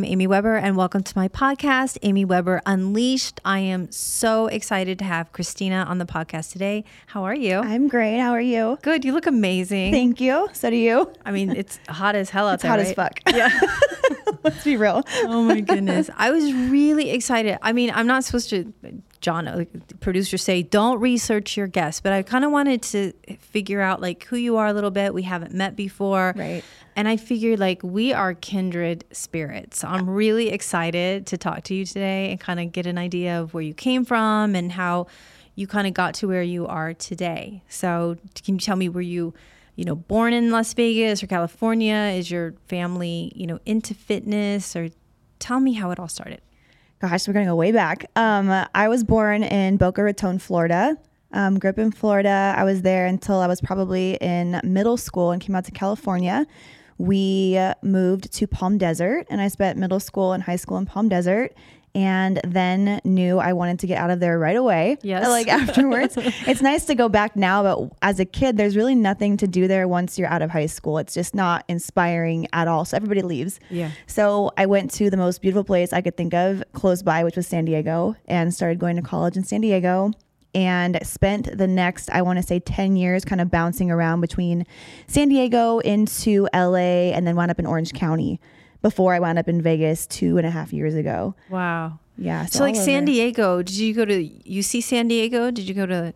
I'm Amy Weber and welcome to my podcast, Amy Weber Unleashed. I am so excited to have Christina on the podcast today. How are you? I'm great. How are you? Good. You look amazing. Thank you. So do you. I mean, it's hot as hell out It's there. hot right? as fuck. Yeah. Let's be real. oh my goodness. I was really excited. I mean, I'm not supposed to, John, uh, like, the producer, say don't research your guests, but I kind of wanted to figure out like who you are a little bit. We haven't met before. Right. And I figured like we are kindred spirits. So I'm really excited to talk to you today and kind of get an idea of where you came from and how you kind of got to where you are today. So can you tell me were you, you know, born in Las Vegas or California? Is your family, you know, into fitness or tell me how it all started? Gosh, we're gonna go way back. Um, I was born in Boca Raton, Florida. Um, grew up in Florida. I was there until I was probably in middle school and came out to California. We moved to Palm Desert, and I spent middle school and high school in Palm Desert. And then knew I wanted to get out of there right away. Yes. Like afterwards. it's nice to go back now, but as a kid, there's really nothing to do there once you're out of high school. It's just not inspiring at all. So everybody leaves. Yeah. So I went to the most beautiful place I could think of close by, which was San Diego, and started going to college in San Diego. And spent the next, I want to say, 10 years kind of bouncing around between San Diego into LA and then wound up in Orange County before I wound up in Vegas two and a half years ago. Wow. Yeah. So, like San. Diego, did you go to UC San Diego? Did you go to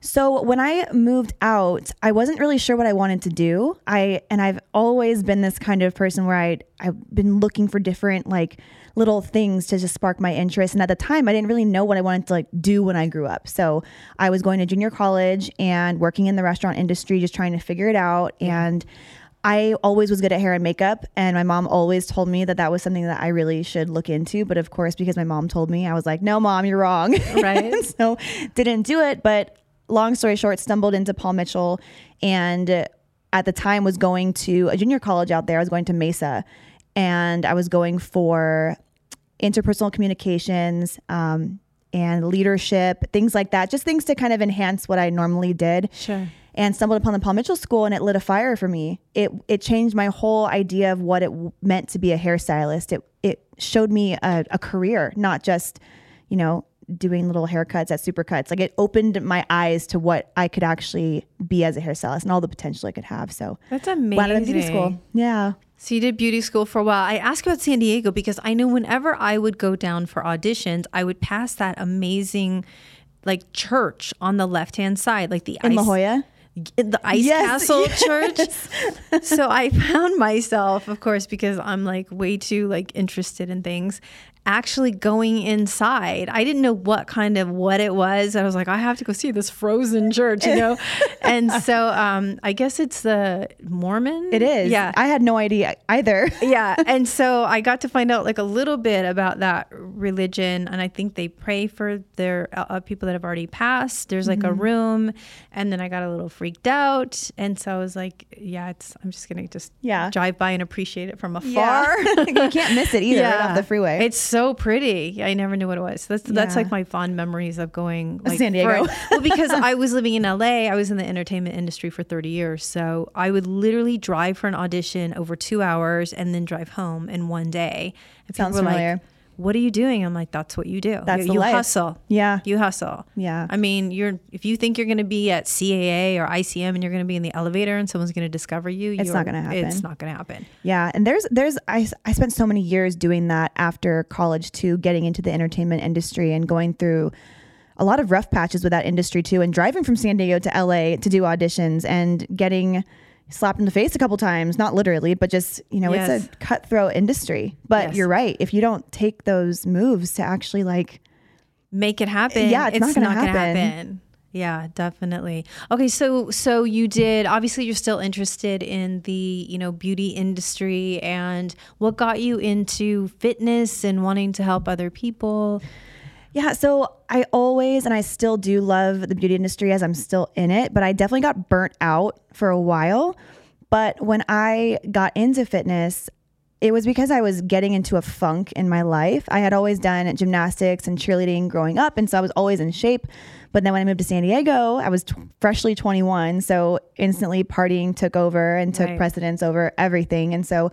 So when I moved out, I wasn't really sure what I wanted to do. I and I've always been this kind of person where I I've been looking for different like little things to just spark my interest. And at the time, I didn't really know what I wanted to like do when I grew up. So I was going to junior college and working in the restaurant industry, just trying to figure it out. Mm-hmm. And I always was good at hair and makeup, and my mom always told me that that was something that I really should look into. But of course, because my mom told me, I was like, "No, mom, you're wrong." Right. so didn't do it. But long story short, stumbled into Paul Mitchell, and at the time was going to a junior college out there. I was going to Mesa, and I was going for interpersonal communications. Um, and leadership, things like that, just things to kind of enhance what I normally did Sure. And stumbled upon the Paul Mitchell School, and it lit a fire for me. It it changed my whole idea of what it w- meant to be a hairstylist. It it showed me a, a career, not just you know doing little haircuts at Supercuts. Like it opened my eyes to what I could actually be as a hairstylist and all the potential I could have. So That's up in beauty amazing. school. Yeah. So you did beauty school for a while. I asked about San Diego because I know whenever I would go down for auditions, I would pass that amazing like church on the left hand side, like the In ice, La Jolla. In the Ice Yes, Castle Church. so I found myself, of course, because I'm like way too like interested in things, actually going inside. I didn't know what kind of what it was. I was like, I have to go see this frozen church, you know. and so um, I guess it's the Mormon. It is. Yeah. I had no idea either. yeah and so i got to find out like a little bit about that religion and i think they pray for their uh, uh, people that have already passed there's like a room and then i got a little freaked out and so i was like yeah it's i'm just gonna just Yeah. drive by and appreciate it from afar you can't miss it either. Right off the freeway. it's so pretty. I never knew what it was. That's that's Yeah. like my fond memories of going like San Diego. for- well, because I was living in LA. I was in the entertainment industry for 30 years. So I would literally drive for an audition over two hours and then drive home in one day. And Sounds familiar. Like, what are you doing? I'm like, that's what you do. That's you, you hustle. Yeah. You hustle. Yeah. I mean, you're if you think you're going to be at CAA or ICM and you're going to be in the elevator and someone's going to discover you, It's not gonna happen. It's not going to happen. Yeah, and there's there's I I spent so many years doing that after college too, getting into the entertainment industry and going through a lot of rough patches with that industry too, and driving from San Diego to LA to do auditions and getting slapped in the face a couple times, not literally, but just you know Yes. it's a cutthroat industry. But Yes. you're right, if you don't take those moves to actually like make it happen. Yeah, it's not gonna gonna happen. Yeah, definitely. Okay, so so you did obviously you're still interested in the, you know, beauty industry and what got you into fitness and wanting to help other people? Yeah, so I always and I still do love the beauty industry as I'm still in it, but I definitely got burnt out for a while. But when I got into fitness, it was because I was getting into a funk in my life. I had always done gymnastics and cheerleading growing up, and so I was always in shape. But then when I moved to San Diego, I was t- freshly 21, so instantly partying took over and took Right. precedence over everything. And so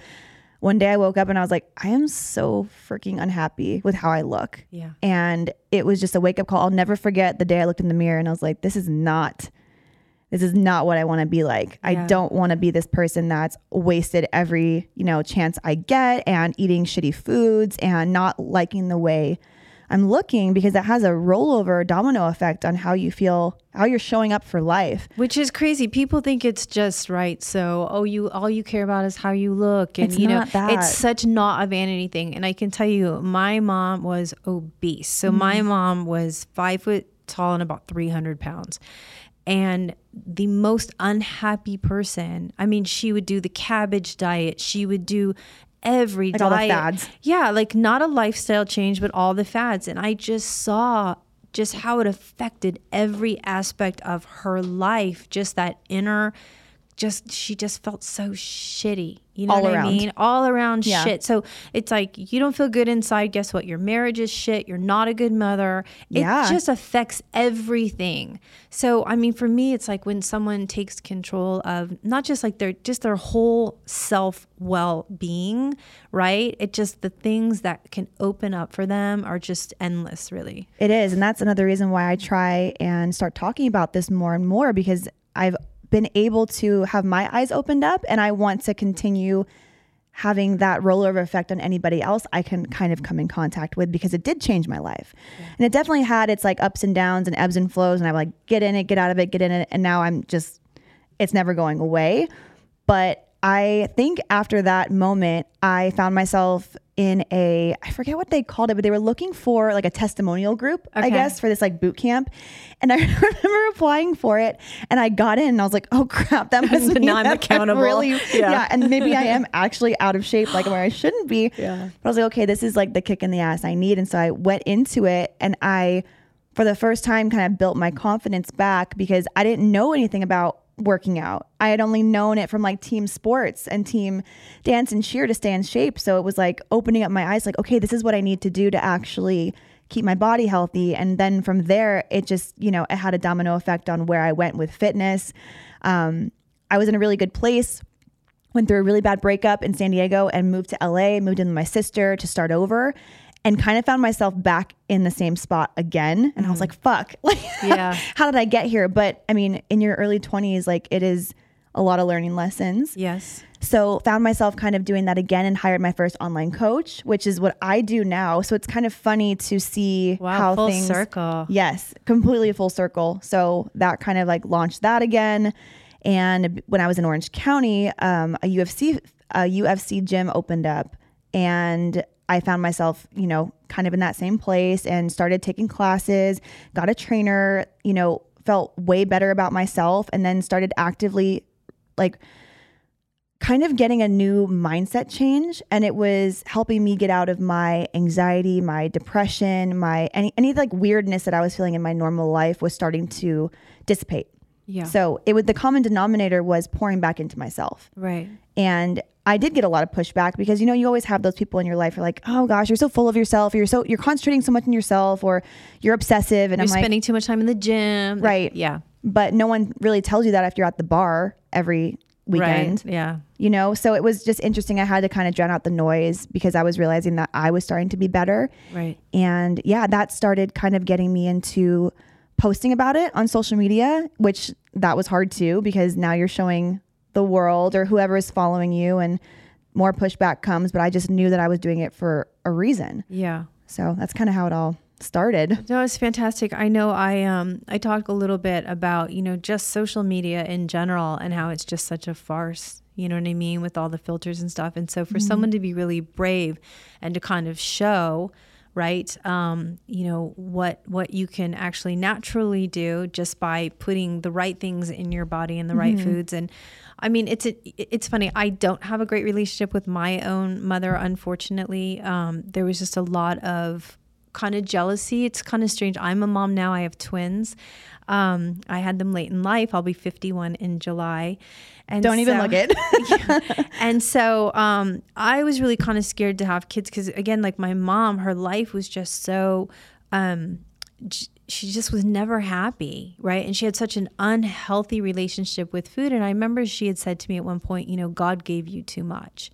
one day I woke up and I was like, I am so freaking unhappy with how I look. Yeah. And it was just a wake up call. I'll never forget the day I looked in the mirror and I was like, this is not this is not what I want to be like. I don't want to be this person that's wasted every, you know, chance I get and eating shitty foods and not liking the way I'm looking because it has a rollover domino effect on how you feel, how you're showing up for life. Which is crazy. People think it's just right. So, oh, you all you care about is how you look, and It's you know, that. it's such not a vanity thing. And I can tell you, my mom was obese. So Mm-hmm. my mom was five foot tall and about three hundred pounds, and the most unhappy person. I mean, she would do the cabbage diet. She would do every Like all the diet. fads. Yeah, like not a lifestyle change, but all the fads. And I just saw just how it affected every aspect of her life, just that inner just she just felt so shitty. You know All what around. I mean? All around Yeah. shit. So it's like you don't feel good inside. Guess what? Your marriage is shit. You're not a good mother. It Yeah. just affects everything. So I mean, for me, it's like when someone takes control of not just like their just their whole self well being, right? It just the things that can open up for them are just endless, really. It is. And that's another reason why I try and start talking about this more and more because I've been able to have my eyes opened up and I want to continue having that rollover effect on anybody else I can kind of come in contact with because it did change my life. And it definitely had its like ups and downs and ebbs and flows. And I'm like, get in it, get out of it, get in it. And now I'm just, it's never going away. But I think after that moment, I found myself in a, I forget what they called it, but they were looking for like a testimonial group, I guess, for this like boot camp. And I remember applying for it and I got in and I was like, oh crap, that must mean now I'm accountable, Really, Yeah. yeah. And maybe I am actually out of shape, like where I shouldn't be. Yeah. But I was like, okay, this is like the kick in the ass I need. And so I went into it and I, for the first time, kind of built my confidence back because I didn't know anything about working out. I had only known it from like team sports and team dance and cheer to stay in shape. So it was like opening up my eyes, like, okay, this is what I need to do to actually keep my body healthy. And then from there, it just, you know, it had a domino effect on where I went with fitness. Um, I was in a really good place went through a really bad breakup in San Diego and moved to LA, moved in with my sister to start over and kind of found myself back in the same spot again. And I was like, fuck, like, Yeah. how did I get here? But I mean, in your early 20s, like it is a lot of learning lessons. Yes. So found myself kind of doing that again and hired my first online coach, which is what I do now. So it's kind of funny to see Wow. how full things circle. Yes, completely full circle. So that kind of like launched that again. And when I was in Orange County, um, a UFC a UFC gym opened up, and I found myself, you know, kind of in that same place, and started taking classes. Got a trainer, you know, felt way better about myself, and then started actively, like kind of getting a new mindset change and it was helping me get out of my anxiety my depression my any any like weirdness that i was feeling in my normal life was starting to dissipate Yeah. so it would the common denominator was pouring back into myself right. and i did get a lot of pushback because you know you always have those people in your life who are like oh gosh you're so full of yourself you're so you're concentrating so much in yourself or you're obsessive and You're i'm like spending too much time in the gym. Right. Yeah. but no one really tells you that if you're at the bar every weekend Right. Yeah. you know so it was just interesting i had to kind of drown out the noise because i was realizing that i was starting to be better Right. and yeah that started kind of getting me into posting about it on social media which that was hard too because now you're showing the world or whoever is following you and more pushback comes but i just knew that i was doing it for a reason Yeah. so that's kind of how it all started No, it's fantastic. I know I um I talked a little bit about, you know, just social media in general and how it's just such a farce. You know what I mean? With all the filters and stuff. And so for someone to be really brave and to kind of show right um you know what what you can actually naturally do just by putting the right things in your body and the right foods and i mean it's a, it's funny i don't have a great relationship with my own mother unfortunately um there was just a lot of kind of jealousy. It's kind of strange. I'm a mom now. I have twins. Um, I had them late in life. I'll be 51 in July. And don't even so- look it and so um, I was really kind of scared to have kids because, again, like my mom, her life was just so. Um, j- she just was never happy, right? And she had such an unhealthy relationship with food. And I remember she had said to me at one point, you know, God gave you too much.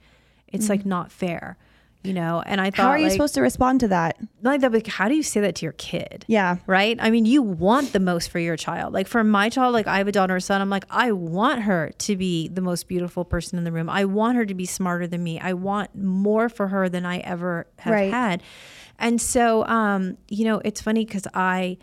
It's like not fair, you know. And I thought. How are you like, supposed to respond to that? like that? Like, how do you say that to your kid? Yeah. right? I mean, you want the most for your child. Like for my child, like I have a daughter or son, I'm like, I want her to be the most beautiful person in the room. I want her to be smarter than me. I want more for her than I ever have Right. had. And so, um, you know, it's funny because I,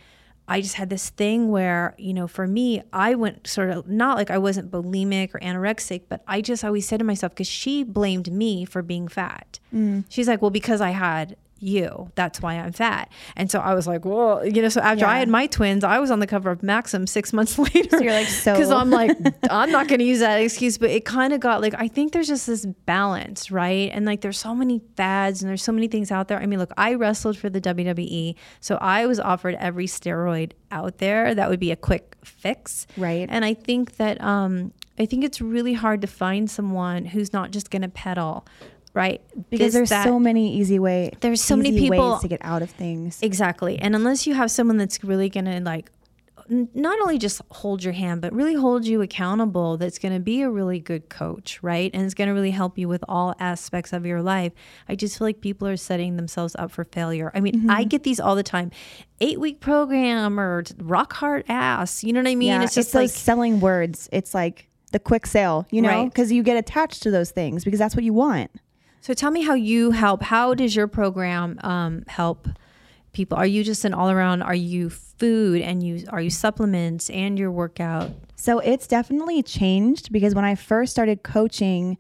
I just had this thing where, you know, for me, I went sort of not like I wasn't bulimic or anorexic, but I just always said to myself, because she blamed me for being fat. Mm. She's like, well, because I had you, that's why I'm fat. And so I was like, well, you know, so after I had my twins, I was on the cover of Maxim six months later. So you're like, so- Because I'm like, I'm not going to use that excuse, but it kind of got like, I think there's just this balance, right? And like, there's so many fads and there's so many things out there. I mean, look, I wrestled for the WWE, so I was offered every steroid out there that would be a quick fix. Right. And I think that, um, I think it's really hard to find someone who's not just going to peddle, right? Because there's that- so many easy way. There's so many people- ways to get out of things. Exactly. And unless you have someone that's really going to like not only just hold your hand, but really hold you accountable, that's going to be a really good coach, right? And it's going to really help you with all aspects of your life. I just feel like people are setting themselves up for failure. I mean, Mm-hmm. I get these all the time eight week program or rock hard ass. You know what I mean? yeah, it's it's, just like, those selling words. It's like the quick sale, you know, Right. because you get attached to those things because that's what you want. So tell me how you help. How does your program um, help? people are you just an all around are you food and you are you supplements and your workout So it's definitely changed because when I first started coaching,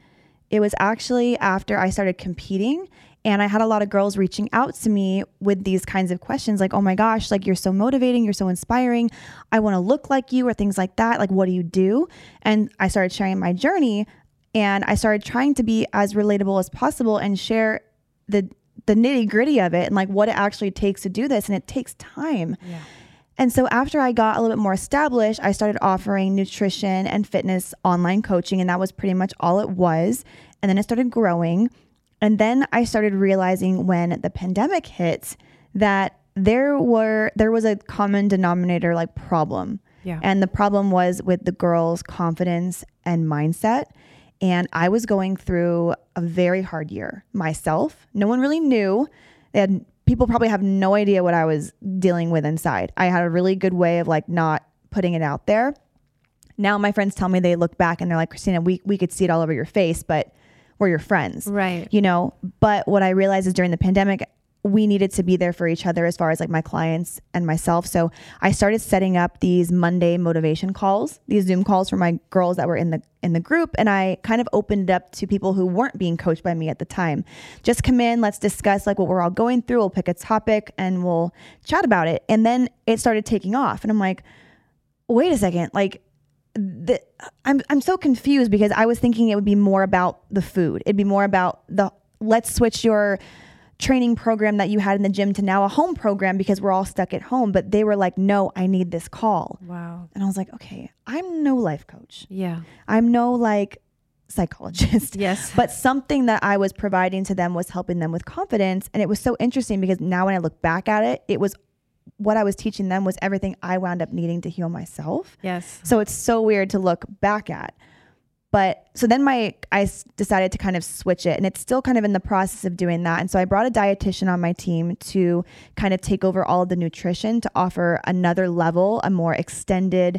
it was actually after I started competing. And I had a lot of girls reaching out to me with these kinds of questions like, oh my gosh, like you're so motivating, you're so inspiring. I want to look like you, or things like that. Like, what do you do? And I started sharing my journey and I started trying to be as relatable as possible and share the the nitty gritty of it and like what it actually takes to do this. And it takes time. Yeah. And so after I got a little bit more established, I started offering nutrition and fitness online coaching, and that was pretty much all it was. And then it started growing. And then I started realizing when the pandemic hit that there were there was a common denominator like problem. Yeah. And the problem was with the girls' confidence and mindset. And I was going through a very hard year myself. No one really knew. They had people probably have no idea what I was dealing with inside. I had a really good way of like not putting it out there. Now my friends tell me they look back and they're like, Christina, we, we could see it all over your face, but we're your friends. Right. You know, but what I realized is during the pandemic, we needed to be there for each other as far as like my clients and myself. So I started setting up these Monday motivation calls, these Zoom calls for my girls that were in the in the group and I kind of opened it up to people who weren't being coached by me at the time. Just come in, let's discuss like what we're all going through, we'll pick a topic and we'll chat about it. And then it started taking off and I'm like, "Wait a second, like the, I'm I'm so confused because I was thinking it would be more about the food. It'd be more about the let's switch your training program that you had in the gym to now a home program because we're all stuck at home. But they were like, no, I need this call. Wow. And I was like, okay, I'm no life coach. Yeah. I'm no like psychologist. Yes. But something that I was providing to them was helping them with confidence. And it was so interesting because now when I look back at it, it was what I was teaching them was everything I wound up needing to heal myself. Yes. So it's so weird to look back at. But so then my I decided to kind of switch it and it's still kind of in the process of doing that. And so I brought a dietitian on my team to kind of take over all of the nutrition to offer another level, a more extended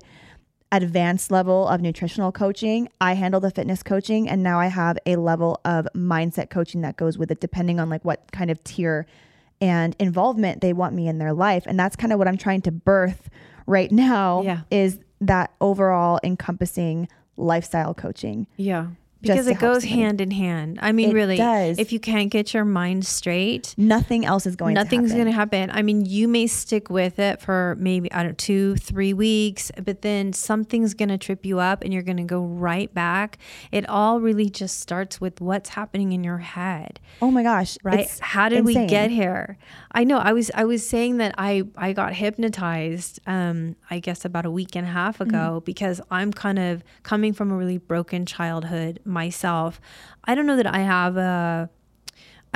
advanced level of nutritional coaching. I handle the fitness coaching and now I have a level of mindset coaching that goes with it depending on like what kind of tier and involvement they want me in their life. And that's kind of what I'm trying to birth right now Yeah. is that overall encompassing lifestyle coaching. Yeah. Because it goes hand in hand. I mean, It really, does. if you can't get your mind straight, Nothing else is going nothing's going to happen. I mean, you may stick with it for maybe, I don't know, two, three weeks, but then something's going to trip you up and you're going to go right back. It all really just starts with what's happening in your head. Oh my gosh. right it's how did we get here i know i was i was saying that i i got hypnotized um i guess about a week and a half Mm-hmm. ago because i'm kind of coming from a really broken childhood myself i don't know that i have a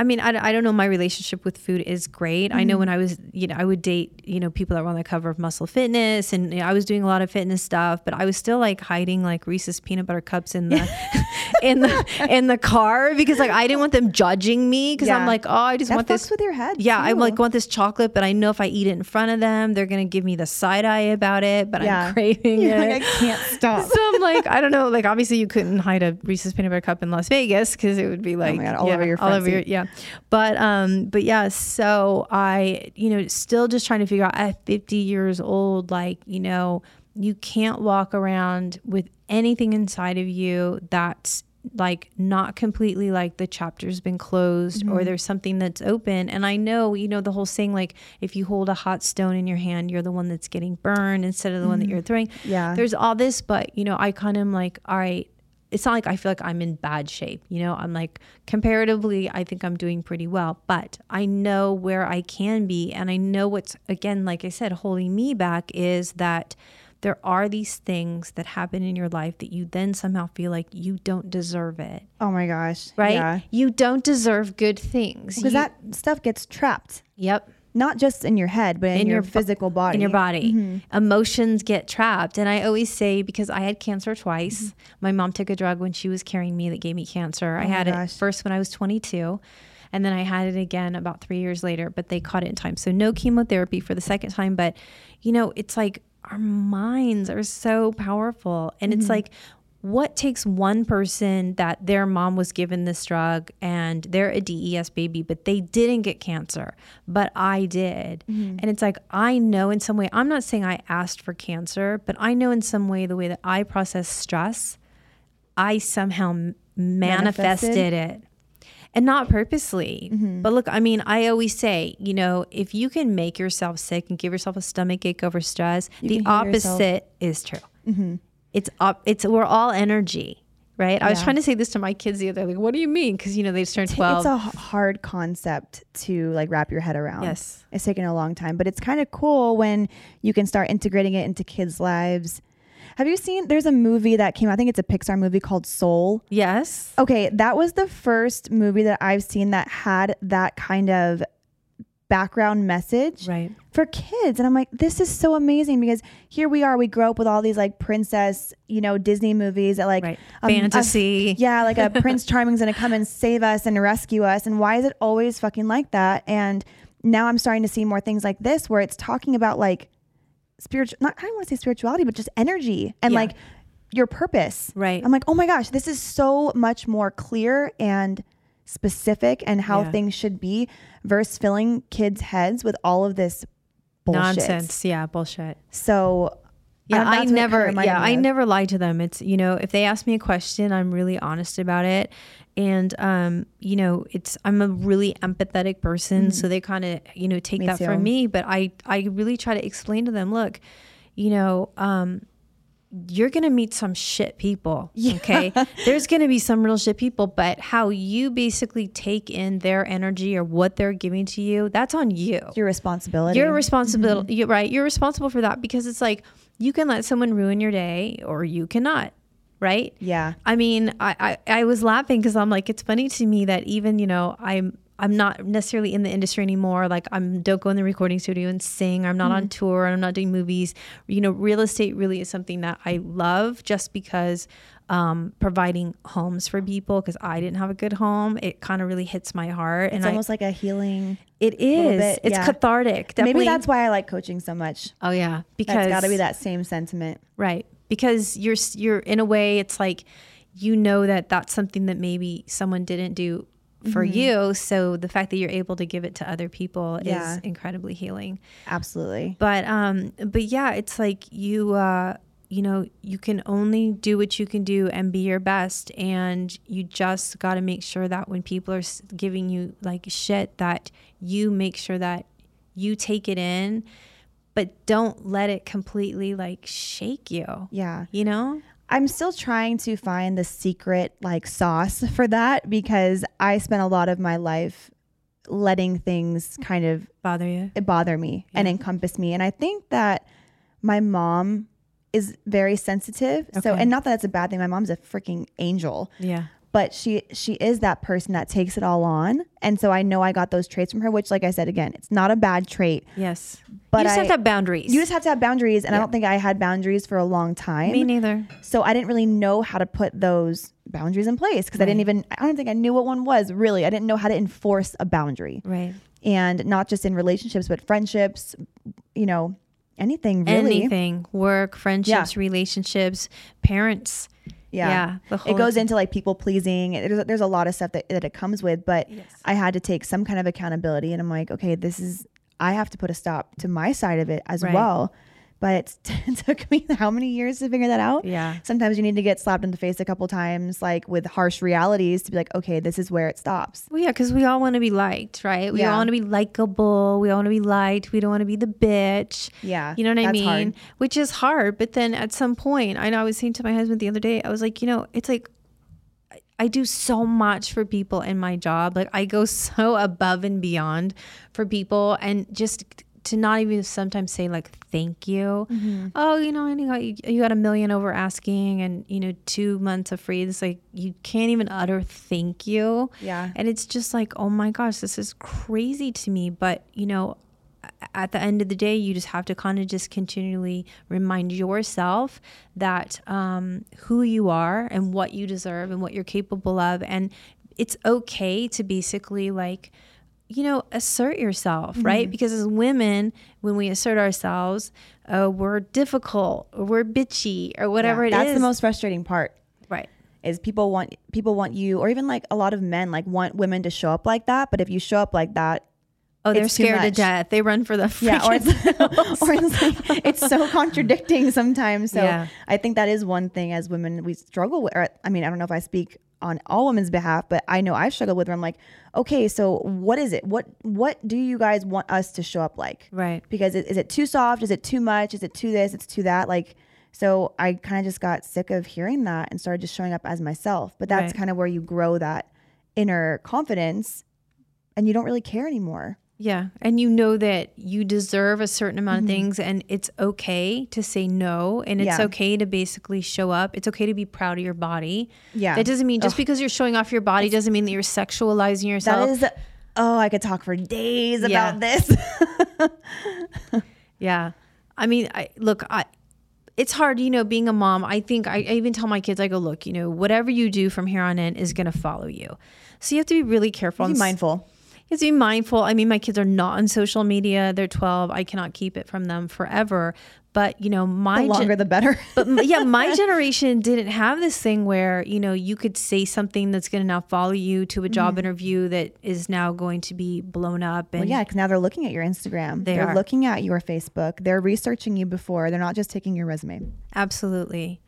I mean, I, I don't know. My relationship with food is great. I know Mm-hmm. when I was, you know, I would date, you know, people that were on the cover of Muscle Fitness, and you know, I was doing a lot of fitness stuff, but I was still like hiding like Reese's peanut butter cups in the in the in the car because like I didn't want them judging me because I'm like, oh, I just That want this. with your head. yeah, I too. like want this chocolate, but I know if I eat it in front of them, they're gonna give me the side eye about it. But Yeah. I'm craving You're it. like, I can't stop. so I'm like, I don't know. Like, obviously, you couldn't hide a Reese's peanut butter cup in Las Vegas because it would be like, Oh God, all yeah, over your all over your, yeah. But, um, but yeah. So I, you know, still just trying to figure out at 50 years old, like, you know, you can't walk around with anything inside of you that's like not completely like the chapter's been closed Mm-hmm. or there's something that's open and i know you know the whole saying like if you hold a hot stone in your hand you're the one that's getting burned instead of the one that you're throwing Mm-hmm. Yeah. there's all this but you know i kind of am like all right it's not like i feel like i'm in bad shape you know? I'm like comparatively i think i'm doing pretty well but i know where i can be and i know what's again like i said holding me back is that there are these things that happen in your life that you then somehow feel like you don't deserve it. Oh my gosh. right? Yeah. you don't deserve good things. Because that stuff gets trapped, yep not just in your head, but in, In your, your physical body. in your body. Emotions get trapped. And I always say, because I had cancer twice, my mom took a drug when she was carrying me that gave me cancer. I Mm-hmm. Oh my had gosh. it first when I was 22. And then I had it again about three years later, but they caught it in time. So no chemotherapy for the second time. But, you know, it's like our minds are so powerful. And Mm-hmm. it's like, what takes one person that their mom was given this drug and they're a DES baby, but they didn't get cancer, but I did. Mm-hmm. And it's like, I know in some way, I'm not saying I asked for cancer, but I know in some way the way that I process stress, I somehow manifested, Manifested? it. And not purposely. Mm-hmm. But look, I mean, I always say, you know, if you can make yourself sick and give yourself a stomach ache over stress, the can yourself. opposite is true mm-hmm. It's up it's we're all energy right i was trying to say this to my kids the other like what do you mean because you know they just turned 12 It's a hard concept to like wrap your head around. Yes. It's taken a long time, but it's kind of cool when you can start integrating it into kids' lives. Have you seen there's a movie that came out, I think it's a Pixar movie called Soul. yes Okay, that was the first movie that I've seen that had that kind of background message right for kids. And I'm like, this is so amazing because here we are, we grow up with all these like princess, you know, Disney movies that like right um, a- fantasy yeah, like a Prince Charming's gonna come and save us and rescue us. And why is it always fucking like that? And now I'm starting to see more things like this where it's talking about like spiritual not I don't want to say spirituality, but just energy and Yeah. like your purpose. Right. I'm like, oh my gosh, this is so much more clear and specific and how Yeah. things should be versus filling kids' heads with all of this bullshit. nonsense. Yeah bullshit. So yeah i never yeah i never lie to them. It's you know if they ask me a question i'm really honest about it. And um you know it's i'm a really empathetic person so they kind of you know take Me that too. from me. But i i really try to explain to them look you know um you're going to meet some shit people. Okay. There's going to be some real shit people, but how you basically take in their energy or what they're giving to you, that's on you. your responsibility. You're responsible. Mm-hmm. You're right. You're responsible for that because it's like you can let someone ruin your day or you cannot. Right. yeah. I mean, I, I, I was laughing because I'm like, it's funny to me that even, you know, I'm I'm not necessarily in the industry anymore. Like I'm don't go in the recording studio and sing. I'm not on tour and I'm not doing movies. You know, real estate really is something that I love just because um, providing homes for people because I didn't have a good home. It kind of really hits my heart. It's and I, almost like a healing it is. it's yeah. cathartic. Definitely. Maybe that's why I like coaching so much. Oh yeah, because got to be that same sentiment. right because you're you're in a way it's like you know that that's something that maybe someone didn't do for Mm-hmm. you so the fact that you're able to give it to other people Yeah. is incredibly healing Absolutely. but um but yeah it's like you uh you know you can only do what you can do and be your best and you just got to make sure that when people are giving you like shit that you make sure that you take it in but don't let it completely like shake you Yeah. you know I'm still trying to find the secret like sauce for that because I spent a lot of my life letting things kind of bother you It bother me and encompass me. And I think that my mom is very sensitive. So, and not that that's a bad thing. My mom's a freaking angel, yeah but she she is that person that takes it all on. And so I know I got those traits from her, which, like I said again, it's not a bad trait. yes But you just I- have to have boundaries You just have to have boundaries, and I don't think I had boundaries for a long time. me neither So I didn't really know how to put those boundaries in place because I didn't even I don't think I knew what one was really. I didn't know how to enforce a boundary. Right. And not just in relationships but friendships, you know, anything really. Anything, work, friendships, relationships, parents. Yeah. Yeah, it goes into like people pleasing. There's, there's a lot of stuff that, that it comes with, but Yes. I had to take some kind of accountability and I'm like, okay, this is, I have to put a stop to my side of it as Right. well. But it took me how many years to figure that out? Yeah. Sometimes you need to get slapped in the face a couple times, like with harsh realities to be like, okay, this is where it stops. Well, yeah, because we all want to be liked, right? We Yeah. all want to be likable. We all want to be liked. We don't want to be the bitch. Yeah, You know what I mean? hard. Which is hard. But then at some point, I know I was saying to my husband the other day, I was like, you know, it's like I do so much for people in my job. Like I go so above and beyond for people and just to not even sometimes say like thank you. Mm-hmm. Oh, you know, I got you, you got a million over asking and you know 2 months of free. It's like you can't even utter thank you. Yeah. And it's just like, oh my gosh, this is crazy to me. But, you know, at the end of the day, you just have to kind of just continually remind yourself that um, who you are and what you deserve and what you're capable of. And it's okay to basically like, you know, assert yourself, right? Because as women, when we assert ourselves, uh, we're difficult or we're bitchy or whatever it is. That's the most frustrating part. right. is people want people want you or even like a lot of men like want women to show up like that but if you show up like that Oh, they're scared to death. They run for the yeah or it's, or it's like it's so contradicting sometimes so Yeah. i think that is one thing as women we struggle with or i mean i don't know if i speak on all women's behalf but i know i've struggled with where i'm like okay so what is it? What what do you guys want us to show up like? Right. because is it too soft? Is it too much? Is it too this? It's too that? Like so i kind of just got sick of hearing that and started just showing up as myself but that's Right. kind of where you grow that inner confidence and you don't really care anymore Yeah. And you know that you deserve a certain amount Mm-hmm. of things and it's okay to say no and it's Yeah. okay to basically show up. It's okay to be proud of your body. Yeah. That doesn't mean just because you're showing off your body doesn't mean that you're sexualizing yourself. That is, oh, I could talk for days Yeah. about this. Yeah. I mean, I look, I it's hard, you know, being a mom. I think I, I even tell my kids, I go, look, you know, whatever you do from here on in is going to follow you. So you have to be really careful. Be and s- mindful. You have to be mindful. I mean, my kids are not on social media. They're 12. I cannot keep it from them forever. But, you know, my The gen- longer, the better. but yeah, my generation didn't have this thing where, you know, you could say something that's going to now follow you to a job interview that is now going to be blown up. And Mm-hmm. Well, yeah, because now they're looking at your Instagram. They are are. looking at your Facebook. They're researching you before. They're not just taking your resume. Absolutely.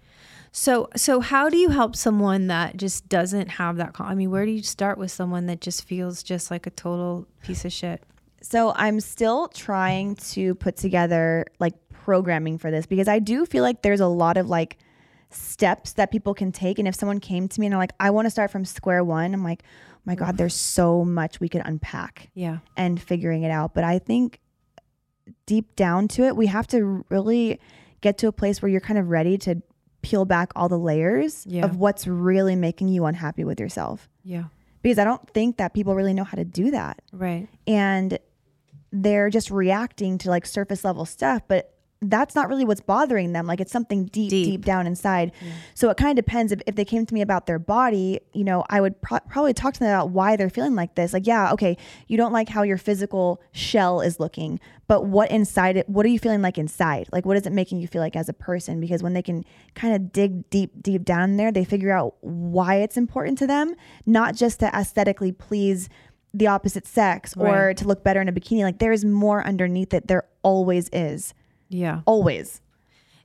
So, so how do you help someone that just doesn't have that? Con- I mean, where do you start with someone that just feels just like a total piece of shit? So I'm still trying to put together like programming for this because I do feel like there's a lot of like steps that people can take. And if someone came to me and they're like, I want to start from square one, I'm like, oh my God, there's so much we could unpack Yeah. and figuring it out. But I think deep down to it, we have to really get to a place where you're kind of ready to peel back all the layers Yeah. of what's really making you unhappy with yourself. Yeah. Because I don't think that people really know how to do that Right. and they're just reacting to like surface level stuff but that's not really what's bothering them like it's something deep deep, Deep. down inside so it kind of depends if, if they came to me about their body you know i would pro- probably talk to them about why they're feeling like this like yeah okay you don't like how your physical shell is looking but what inside it what are you feeling like inside like what is it making you feel like as a person because when they can kind of dig deep deep down there they figure out why it's important to them not just to aesthetically please the opposite sex or Right. to look better in a bikini. Like there is more underneath it. There always is. Yeah. Always.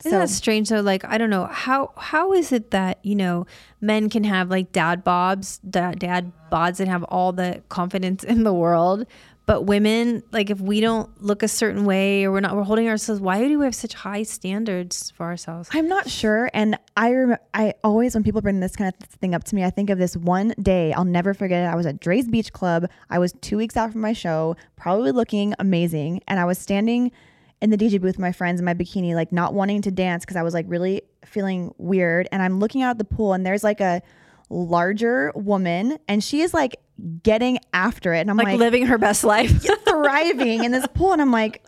Isn't So- that strange though? Like I don't know how how is it that you know men can have like dad bobs, dad, dad bods, and have all the confidence in the world, but women like if we don't look a certain way or we're not we're holding ourselves. Why do we have such high standards for ourselves? I'm not sure. And I rem- I always, when people bring this kind of thing up to me, I think of this one day. I'll never forget it. I was at Drai's Beach Club. I was two weeks out from my show, probably looking amazing. And I was standing in the DJ booth with my friends in my bikini, like not wanting to dance because I was like really feeling weird. And I'm looking out at the pool and there's like a larger woman and she is like getting after it. And I'm Like, like living her best life. thriving in this pool. And I'm like,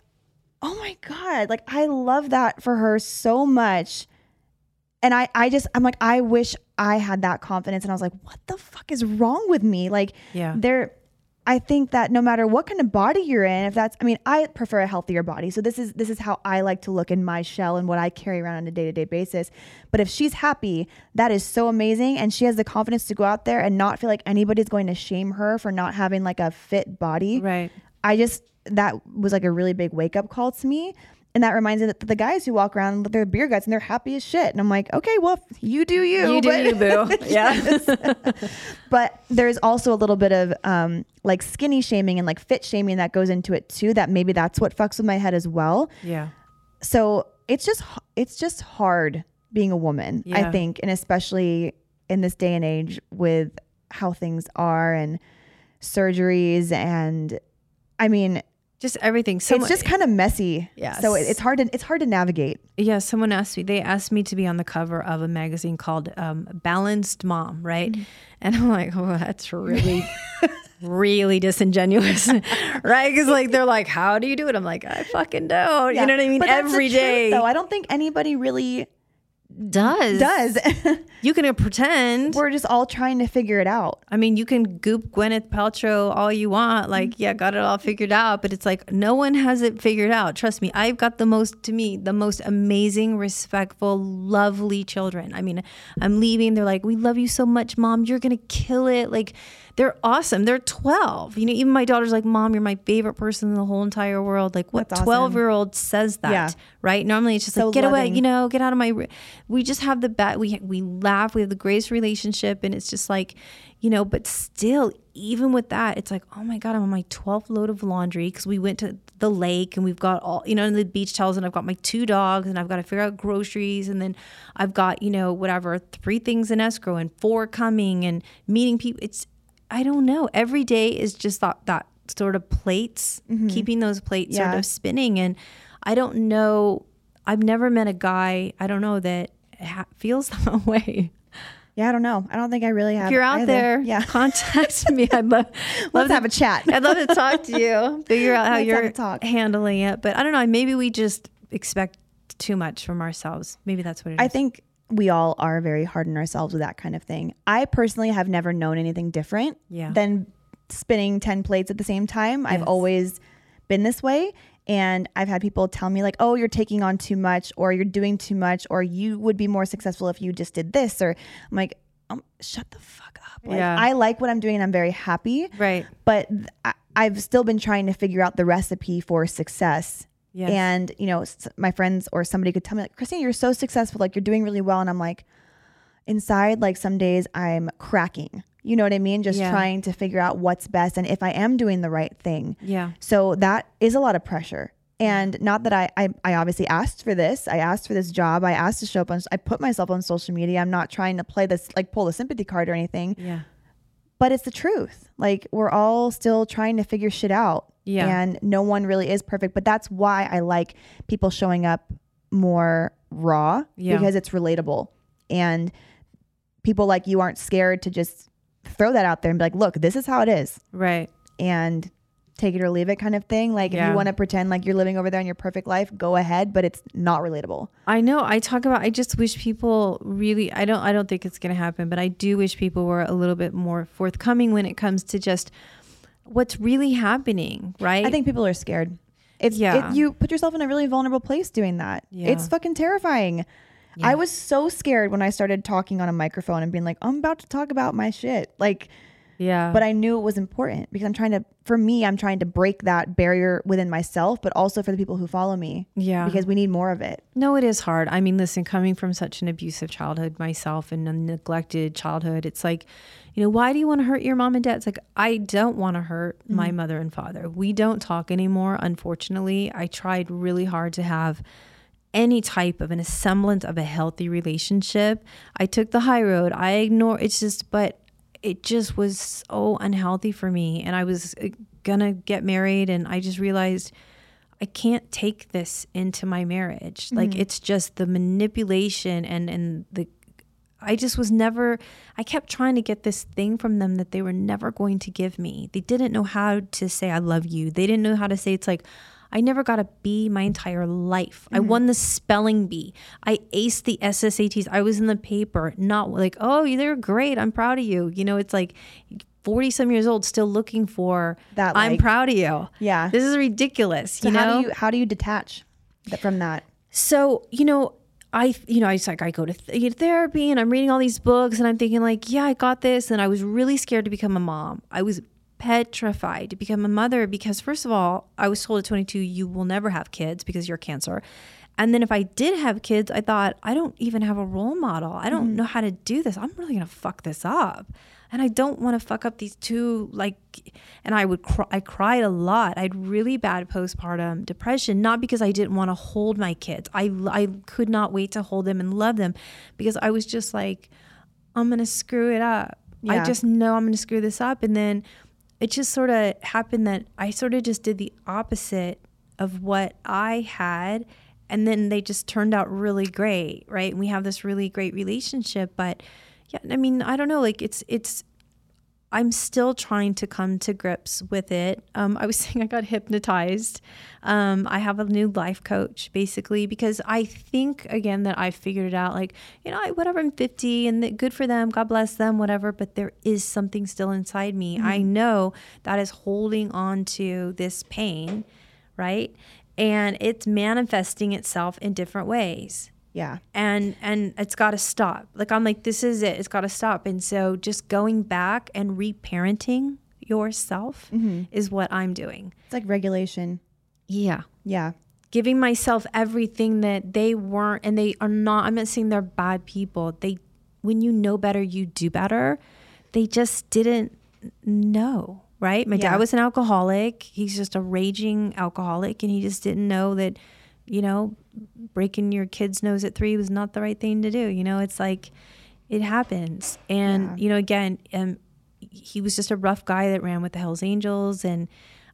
oh my God, like I love that for her so much. And I, I just, I'm like, I wish I had that confidence and I was like, what the fuck is wrong with me? Like, Yeah. there, I think that no matter what kind of body you're in, if that's, I mean, I prefer a healthier body. So this is, this is how I like to look in my shell and what I carry around on a day to day basis. But if she's happy, that is so amazing. And she has the confidence to go out there and not feel like anybody's going to shame her for not having like a fit body. Right. I just that was like a really big wake up call to me. And that reminds me that the guys who walk around, they're beer guys and they're happy as shit. And I'm like, okay, well, you do you. You do but, you, boo. Yeah. but there's also a little bit of um, like skinny shaming and like fit shaming that goes into it too. That maybe that's what fucks with my head as well. yeah. So it's just it's just hard being a woman, Yeah. I think, and especially in this day and age with how things are and surgeries and I mean Just everything. So it's just kind of messy. Yeah. So it, it's hard to it's hard to navigate. Yeah, someone asked me. They asked me to be on the cover of a magazine called um, Balanced Mom, right? Mm-hmm. And I'm like, oh, that's really, really disingenuous, right? Because like they're like, how do you do it? I'm like, I fucking don't. You know what I mean? But that's the Every truth, though. I don't think anybody really does does. You can uh, pretend. We're just all trying to figure it out. I mean, you can goop Gwyneth Paltrow all you want. Like, yeah, got it all figured out. But it's like, no one has it figured out. Trust me. I've got the most, to me, the most amazing, respectful, lovely children. I mean, I'm leaving. They're like, we love you so much, mom. You're going to kill it. Like, they're awesome. They're 12. You know, even my daughter's like, mom, you're my favorite person in the whole entire world. Like, what That's awesome. 12 year old says that? Yeah. Right? Normally it's just So like, get away, you know, get out of my. We just have the bet. We we laugh. We have the greatest relationship, and it's just like, you know. But still, even with that, it's like, oh my god, I'm on my 12th load of laundry because we went to the lake and we've got all, you know, and the beach towels, and I've got my two dogs, and I've got to figure out groceries, and then I've got, you know, whatever, three things in escrow and four coming, and meeting people. It's, I don't know. Every day is just that that sort of plates, keeping those plates sort Mm-hmm. Of spinning, and I don't know. I've never met a guy I don't know that ha- feels that way. Yeah, I don't know. I don't think I really have. If you're out either. there, yeah. contact me. I'd love, love Let's to have a chat. I'd love to talk to you. Figure out how Let's you're talk. handling it. But I don't know. Maybe we just expect too much from ourselves. Maybe that's what it is. I think we all are very hard on ourselves with that kind of thing. I personally have never known anything different Yeah. than spinning 10 plates at the same time. I've always been this way. And I've had people tell me, like, oh, you're taking on too much, or you're doing too much, or you would be more successful if you just did this. Or I'm like, um, shut the fuck up. Like, Yeah. I like what I'm doing and I'm very happy. right. But I, I've still been trying to figure out the recipe for success. Yes. And, you know, s- my friends or somebody could tell me, like, Christine, you're so successful. Like, you're doing really well. And I'm like, inside, like, some days I'm cracking. You know what I mean? Just Yeah. trying to figure out what's best and if I am doing the right thing. Yeah. So that is a lot of pressure. And not that I, I, I obviously asked for this. I asked for this job. I asked to show up on, I put myself on social media. I'm not trying to play this, like pull the sympathy card or anything, Yeah. but it's the truth. Like we're all still trying to figure shit out. Yeah. And no one really is perfect. But that's why I like people showing up more raw Yeah. because it's relatable. And people like you aren't scared to just throw that out there and be like, look, this is how it is Right. and take it or leave it kind of thing. Like if you want to pretend like you're living over there in your perfect life, go ahead, but it's not relatable. I know. I talk about. I just wish people really. I don't. I don't think it's going to happen, but I do wish people were a little bit more forthcoming when it comes to just what's really happening. Right. I think people are scared. It's Yeah. it, you put yourself in a really vulnerable place doing that. Yeah. It's fucking terrifying. I was so scared when I started talking on a microphone and being like, I'm about to talk about my shit. Like, Yeah. but I knew it was important because I'm trying to, for me, I'm trying to break that barrier within myself, but also for the people who follow me yeah. because we need more of it. No, it is hard. I mean, listen, coming from such an abusive childhood myself and a neglected childhood, it's like, you know, why do you want to hurt your mom and dad? It's like, I don't want to hurt mm. my mother and father. We don't talk anymore, unfortunately. I tried really hard to have any type of an semblance of a healthy relationship. I took the high road. I ignore it's just, but it just was so unhealthy for me. And I was uh, gonna get married, and I just realized I can't take this into my marriage. Like it's just the manipulation and and the I just was never I kept trying to get this thing from them that they were never going to give me. They didn't know how to say I love you. They didn't know how to say it's like I never got a B my entire life. I mm-hmm. won the spelling bee. I aced the SSATs. I was in the paper, not like, oh, you're great. I'm proud of you. You know, it's like 40 some years old still looking for That, I'm proud of you. Yeah. This is ridiculous. So you know? how do you how do you detach from that? So, you know, I, you know, I just like, I go to th- therapy and I'm reading all these books and I'm thinking, like, yeah, I got this. And I was really scared to become a mom. I was petrified to become a mother because, first of all, I was told at 22, you will never have kids because you're cancer. And then if I did have kids, I thought, I don't even have a role model. I don't mm-hmm. know how to do this. I'm really going to fuck this up. And I don't want to fuck up these two like and I would cry, I cried a lot. I had really bad postpartum depression not because I didn't want to hold my kids. I I could not wait to hold them and love them because I was just like I'm going to screw it up. I just know I'm going to screw this up and then it just sort of happened that I sort of just did the opposite of what I had and then they just turned out really great, right? And we have this really great relationship, but yeah, I mean, I don't know, like it's it's I'm still trying to come to grips with it. Um, I was saying I got hypnotized. Um, I have a new life coach basically because I think again that I figured it out. Like you know, I, whatever. I'm 50 and that good for them. God bless them. Whatever. But there is something still inside me. I know that is holding on to this pain, right? And it's manifesting itself in different ways Yeah. and and it's got to stop. Like i'm like this is it. It's got to stop. And so just going back and reparenting yourself mm-hmm. is what i'm doing. It's like regulation. yeah. Yeah. giving myself everything that they weren't and they are not i'm not saying they're bad people. They when you know better you do better. They just didn't know right? My Yeah. dad was an alcoholic. He's just a raging alcoholic and he just didn't know that you know breaking your kid's nose at three was not the right thing to do you know it's like it happens and Yeah. you know again um, he was just a rough guy that ran with the hells angels and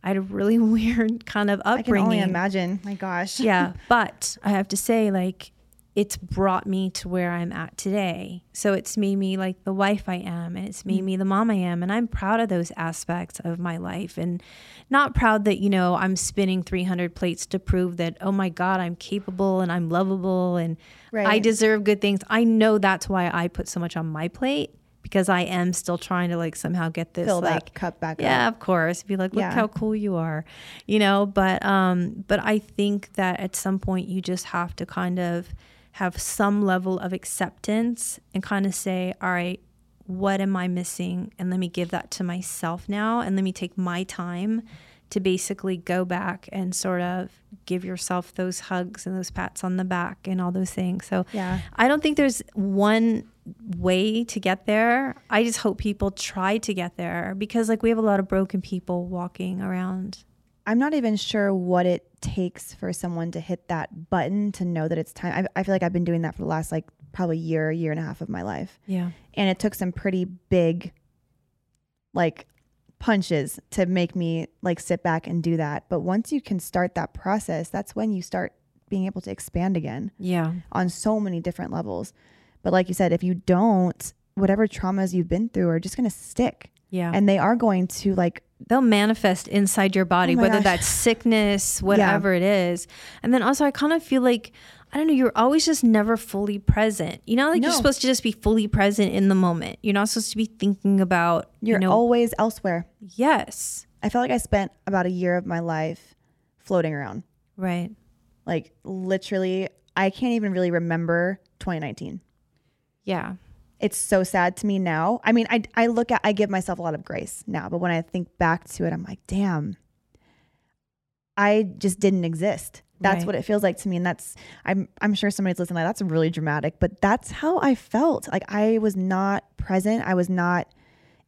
i had a really weird kind of upbringing. I can only imagine. My gosh. yeah but i have to say like it's brought me to where i'm at today so it's made me like the wife i am and it's made me the mom i am and i'm proud of those aspects of my life and not proud that you know i'm spinning 300 plates to prove that oh my god i'm capable and i'm lovable and i deserve good things i know that's why i put so much on my plate because i am still trying to like somehow get this Fill like that cup back yeah, up. of course. Be like, look Yeah. how cool you are, you know. But um, but I think that at some point you just have to kind of have some level of acceptance and kind of say, all right, what am I missing? And let me give that to myself now, and let me take my time to basically go back and sort of give yourself those hugs and those pats on the back and all those things. So Yeah. I don't think there's one way to get there. I just hope people try to get there because like we have a lot of broken people walking around. I'm not even sure what it takes for someone to hit that button to know that it's time. I, I feel like I've been doing that for the last like probably year, year and a half of my life. Yeah. And it took some pretty big like punches to make me like sit back and do that. But once you can start that process, that's when you start being able to expand again Yeah. on so many different levels. But like you said, if you don't, whatever traumas you've been through are just going to stick Yeah. and they are going to like they'll manifest inside your body, Oh whether gosh. that's sickness, whatever it is. And then also, I kind of feel like, I don't know, you're always just never fully present. You know, like No. you're supposed to just be fully present in the moment. You're not supposed to be thinking about, you're you know, always elsewhere. yes, I felt like I spent about a year of my life floating around. right. Like literally, I can't even really remember 2019. Yeah. It's so sad to me now. I mean, I, I look at, I give myself a lot of grace now, but when I think back to it, I'm like, damn, I just didn't exist. That's Right. what it feels like to me. And that's, I'm, I'm sure somebody's listening, like, that's really dramatic, but that's how I felt. Like I was not present. I was not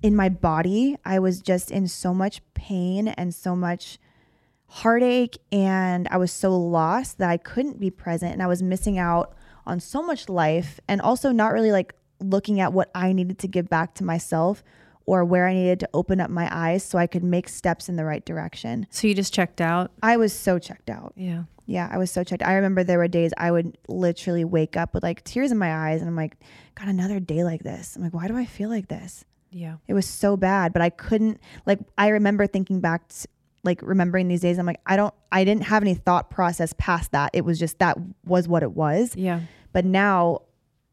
in my body. I was just in so much pain and so much heartache and I was so lost that I couldn't be present and I was missing out on so much life and also not really like looking at what I needed to give back to myself or where I needed to open up my eyes so I could make steps in the right direction. So you just checked out. I was so checked out. Yeah. Yeah, I was so checked. I remember there were days I would literally wake up with like tears in my eyes and I'm like, God, another day like this. I'm like, why do I feel like this? Yeah. It was so bad, but I couldn't like I remember thinking back t- like remembering these days, I'm like, I don't, I didn't have any thought process past that. It was just that was what it was. Yeah. But now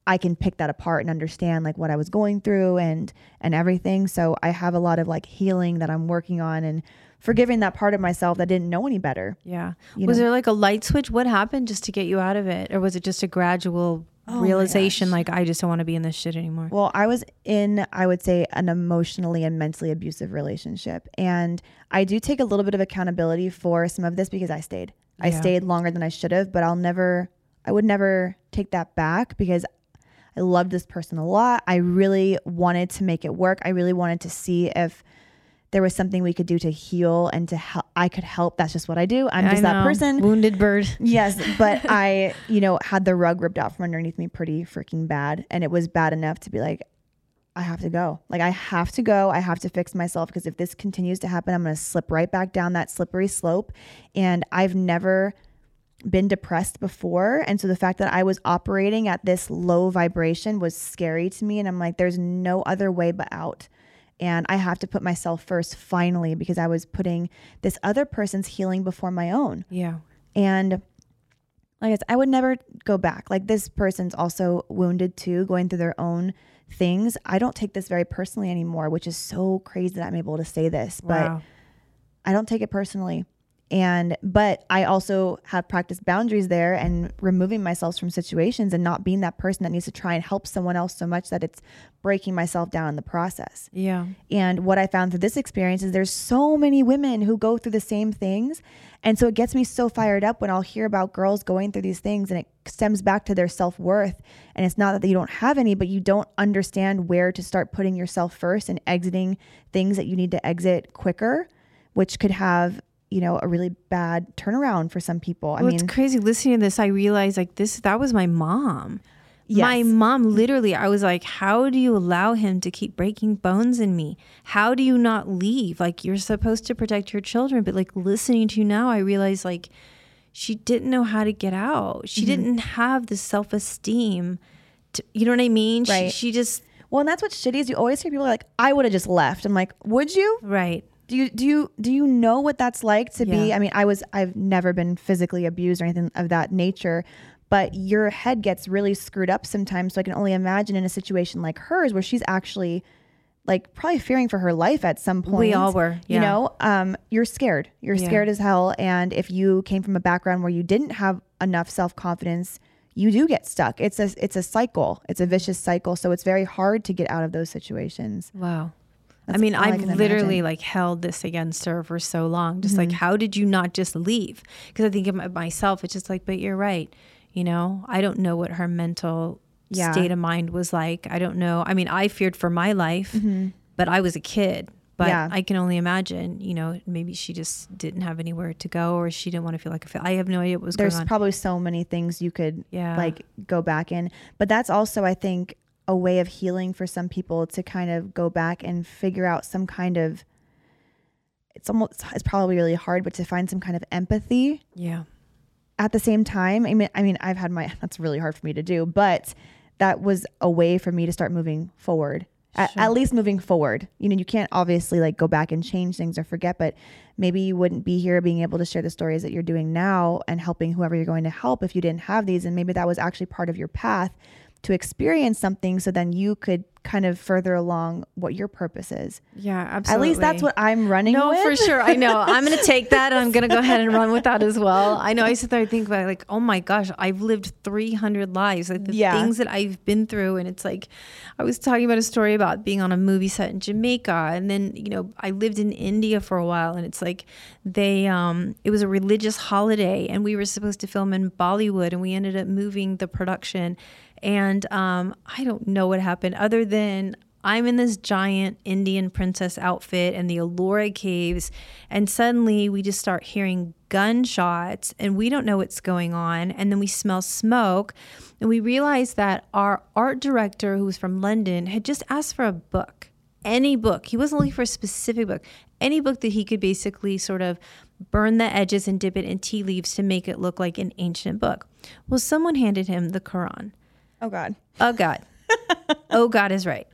I can pick that apart and understand like what I was going through and and everything. So I have a lot of like healing that I'm working on and forgiving that part of myself that didn't know any better. Yeah. You was know? there like a light switch? What happened just to get you out of it? Or was it just a gradual Oh realization like I just don't want to be in this shit anymore? Well, I was in, I would say, an emotionally and mentally abusive relationship. And I do take a little bit of accountability for some of this because I stayed. I stayed longer than I should have, but I'll never, I would never take that back because I loved this person a lot. I really wanted to make it work. I really wanted to see if there was something we could do to heal and to help. I could help. That's just what I do. I'm just that person. Wounded bird. Yes, but I, you know, had the rug ripped out from underneath me pretty freaking bad. And it was bad enough to be like, I have to go. Like, I have to go. I have to fix myself because if this continues to happen, I'm going to slip right back down that slippery slope. And I've never been depressed before. And so the fact that I was operating at this low vibration was scary to me. And I'm like, there's no other way but out. And I have to put myself first finally because I was putting this other person's healing before my own. Yeah. And like I said, I would never go back. Like this person's also wounded too, going through their own things. I don't take this very personally anymore, which is so crazy that I'm able to say this, but I don't take it personally. And but I also have practiced boundaries there and removing myself from situations and not being that person that needs to try and help someone else so much that it's breaking myself down in the process. Yeah. And what I found through this experience is there's so many women who go through the same things. And so it gets me so fired up when I'll hear about girls going through these things and it stems back to their self worth. And it's not that you don't have any, but you don't understand where to start putting yourself first and exiting things that you need to exit quicker, which could have, you know, a really bad turnaround for some people. I mean, it's crazy listening to this. I realized like this, that was my mom. My mom, literally, I was like, how do you allow him to keep breaking bones in me? How do you not leave? Like, you're supposed to protect your children. But like listening to you now, I realize like she didn't know how to get out. She Mm-hmm. didn't have the self esteem. You know what I mean? She, Right. she just, well, and that's what's shitty is you always hear people like, I would have just left. I'm like, would you? right. Do you do you do you know what that's like to be? I mean, I was I've never been physically abused or anything of that nature, but your head gets really screwed up sometimes. So I can only imagine in a situation like hers where she's actually like probably fearing for her life at some point. We all were, You know, um, you're scared. You're Yeah. scared as hell. And if you came from a background where you didn't have enough self confidence, you do get stuck. It's a it's a cycle. It's a vicious cycle. So it's very hard to get out of those situations. Wow. I mean, I I've can literally imagine. like held this against her for so long. Just like, Mm-hmm. how did you not just leave? Because I think of myself, it's just like, but you're right. You know, I don't know what her mental Yeah. state of mind was like. I don't know. I mean, I feared for my life, but I was a kid. But Mm-hmm. Yeah. I can only imagine, you know, maybe she just didn't have anywhere to go or she didn't want to feel like a fa- I have no idea what was there's going on. There's probably so many things you could Yeah. like go back in but that's also i think a way of healing for some people to kind of go back and figure out some kind of it's almost it's probably really hard but to find some kind of empathy yeah. at the same time i mean i mean i've had my that's really hard for me to do but that was a way for me to start moving forward at, at least moving forward you know you can't obviously like go back and change things or forget but maybe you wouldn't be here being able to share the stories that you're doing now and helping whoever you're going to help if you didn't have these and maybe that was actually part of your path to experience something so then you could kind of further along what your purpose is Yeah, absolutely. at least that's what i'm running No, with for sure. I know. I'm going to take that and I'm going to go ahead and run with that as well. I know I sit there and think about like, oh my gosh, I've lived 300 lives. Like the Yeah. things that I've been through. And it's like, I was talking about a story about being on a movie set in Jamaica. And then, you know, I lived in India for a while and it's like they, um, it was a religious holiday and we were supposed to film in Bollywood and we ended up moving the production. And um, I don't know what happened other than I'm in this giant Indian princess outfit in the Ellora caves, and suddenly we just start hearing gunshots, and we don't know what's going on. And then we smell smoke, and we realize that our art director, who was from London, had just asked for a book. Any book. He wasn't looking for a specific book. Any book that he could basically sort of burn the edges and dip it in tea leaves to make it look like an ancient book. Well, someone handed him the Quran. Oh god Oh God. oh God is right.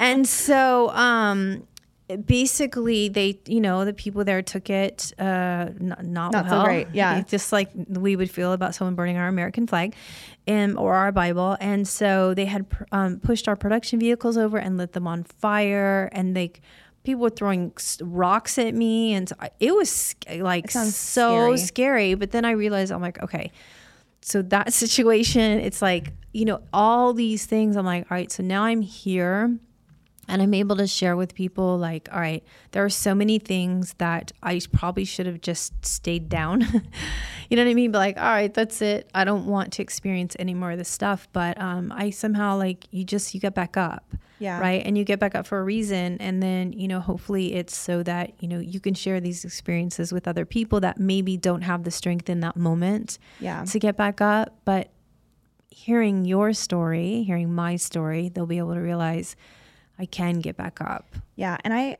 And so um basically they you know the people there took it uh not, not, Not so great, yeah. just like we would feel about someone burning our american flag and or our bible and so they had pr- um, pushed our production vehicles over and lit them on fire and they people were throwing rocks at me and it was sc- like sounds so scary. scary but then i realized i'm like okay so that situation it's like you know all these things i'm like all right so now i'm here and I'm able to share with people like, all right, there are so many things that I probably should have just stayed down. you know what I mean? But like, all right, that's it. I don't want to experience any more of this stuff. But um, I somehow like you just you get back up. Yeah. Right. And you get back up for a reason. And then, you know, hopefully it's so that, you know, you can share these experiences with other people that maybe don't have the strength in that moment Yeah. to get back up. But hearing your story, hearing my story, they'll be able to realize I can get back up. Yeah, and I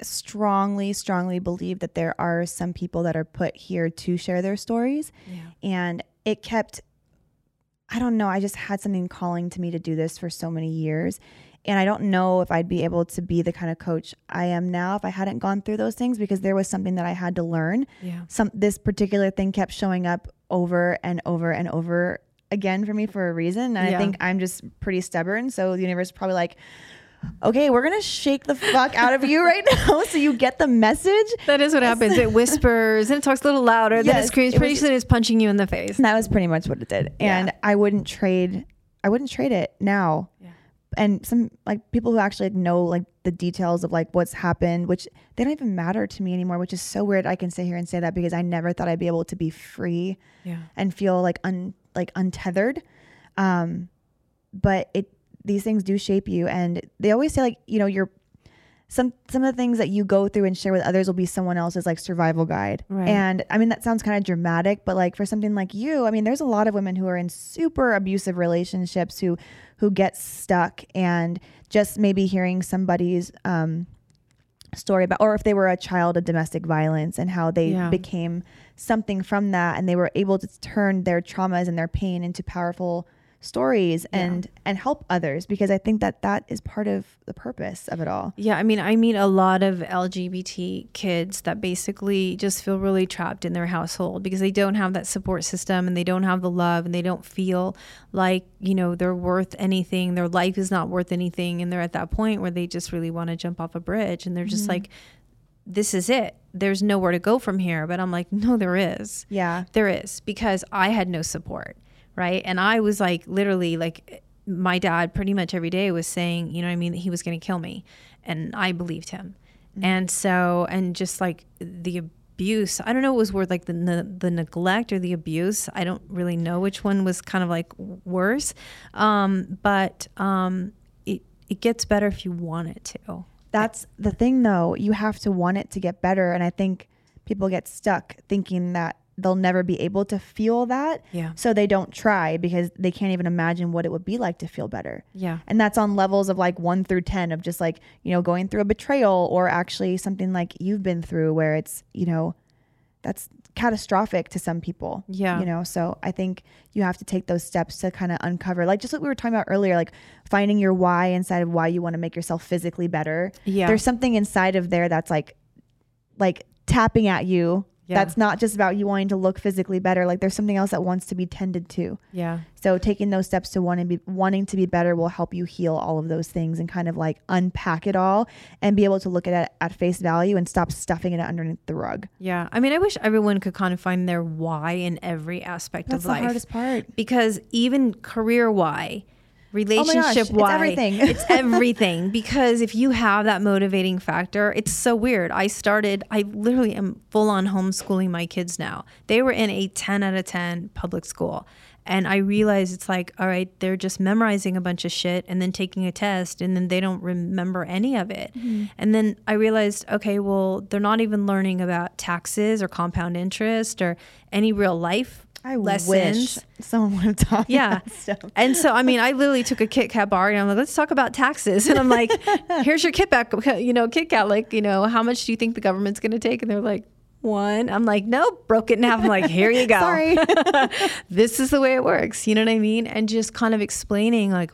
strongly, strongly believe that there are some people that are put here to share their stories. Yeah. And it kept, I don't know, I just had something calling to me to do this for so many years. And I don't know if I'd be able to be the kind of coach I am now if I hadn't gone through those things because there was something that I had to learn. Yeah. Some this particular thing kept showing up over and over and over again for me for a reason. And Yeah. I think I'm just pretty stubborn. So the universe is probably like, okay, we're gonna shake the fuck out of you right now so you get the message. That is what happens. It whispers and it talks a little louder. then it Yes, screams. it Pretty was- soon it's punching you in the face. That was pretty much what it did. And Yeah. I wouldn't trade I wouldn't trade it now. Yeah. And some like people who actually know like the details of like what's happened, which they don't even matter to me anymore, which is so weird. I can sit here and say that because I never thought I'd be able to be free Yeah. and feel like un like untethered. Um, but it these things do shape you, and they always say like you know your some some of the things that you go through and share with others will be someone else's like survival guide. Right. And I mean that sounds kind of dramatic, but like for something like you, I mean there's a lot of women who are in super abusive relationships who who get stuck and just maybe hearing somebody's um story about or if they were a child of domestic violence and how they Yeah. became something from that and they were able to turn their traumas and their pain into powerful stories and and help others because i think that that is part of the purpose of it all Yeah, I mean, I meet a lot of LGBT kids that basically just feel really trapped in their household because they don't have that support system and they don't have the love and they don't feel like, you know, they're worth anything. Their life is not worth anything. And they're at that point where they just really want to jump off a bridge and they're just mm-hmm. like, this is it. There's nowhere to go from here. But I'm like, no, there is. yeah There is because I had no support, right? And I was like, literally, like, my dad pretty much every day was saying, you know what I mean, that he was going to kill me. And I believed him. And so, and just like the abuse, I don't know, it was worth like the, the, the neglect or the abuse. I don't really know which one was kind of like worse. Um, but um, it, it gets better if you want it to. that's the thing though you have to want it to get better and i think people get stuck thinking that they'll never be able to feel that Yeah. so they don't try because they can't even imagine what it would be like to feel better Yeah. And that's on levels of like one through 10 of just like, you know, going through a betrayal or actually something like you've been through where it's, you know, that's catastrophic to some people. Yeah. You know, so I think you have to take those steps to kind of uncover, like just what we were talking about earlier, like finding your why inside of why you want to make yourself physically better. Yeah. There's something inside of there that's like, like tapping at you. Yeah. That's not just about you wanting to look physically better. Like there's something else that wants to be tended to. Yeah. So taking those steps to wanting to be wanting to be better will help you heal all of those things and kind of like unpack it all and be able to look at it at face value and stop stuffing it underneath the rug. Yeah. I mean, I wish everyone could kind of find their why in every aspect That's of life. That's the hardest part. because even career why relationship it's why everything. it's everything because if you have that motivating factor it's so weird i started i literally am full on homeschooling my kids now they were in a 10 out of 10 public school and i realized it's like all right they're just memorizing a bunch of shit and then taking a test and then they don't remember any of it Mm-hmm. and then i realized okay well they're not even learning about taxes or compound interest or any real life I lessons wish someone would me yeah. And so, I mean, I literally took a Kit Kat bar and I'm like, let's talk about taxes. And I'm like, here's your Kit Kat, you know, Kit Kat. Like, you know, how much do you think the government's going to take? And they're like, one. I'm like, no, broke it in half. I'm like, here you go. Sorry. this is the way it works. You know what I mean? And just kind of explaining, like,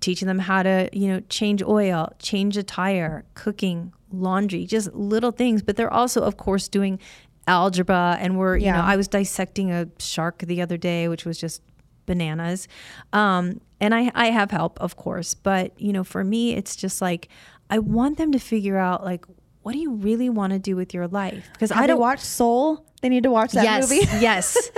teaching them how to, you know, change oil, change a tire, cooking, laundry, just little things. But they're also, of course, doing algebra. And we're, you know, I was dissecting a shark the other day, which was just bananas. Um, and I, I have help, of course. But, you know, for me, it's just like, I want them to figure out, like, what do you really want to do with your life? Because I don't watched Soul? They need to watch that yes, movie. yes.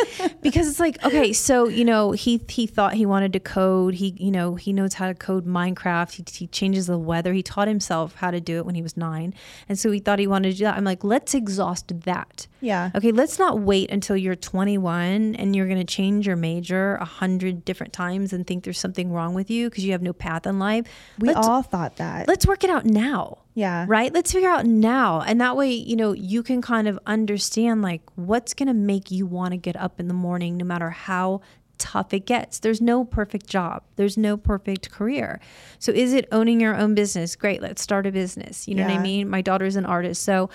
Because it's like, okay, so you know, he he thought he wanted to code. He you know he knows how to code Minecraft. He, he changes the weather. He taught himself how to do it when he was nine, and so he thought he wanted to do that. I'm like, let's exhaust that. Yeah. Okay, let's not wait until you're 21 and you're going to change your major a hundred different times and think there's something wrong with you because you have no path in life. We let's, all thought that. let's work it out now yeah. right? Let's figure out now. And that way you know you can kind of understand like what's going to make you want to get up in the morning no matter how tough it gets. There's no perfect job. There's no perfect career. So is it owning your own business? Great let's start a business. You know what i mean? My daughter's an artist. So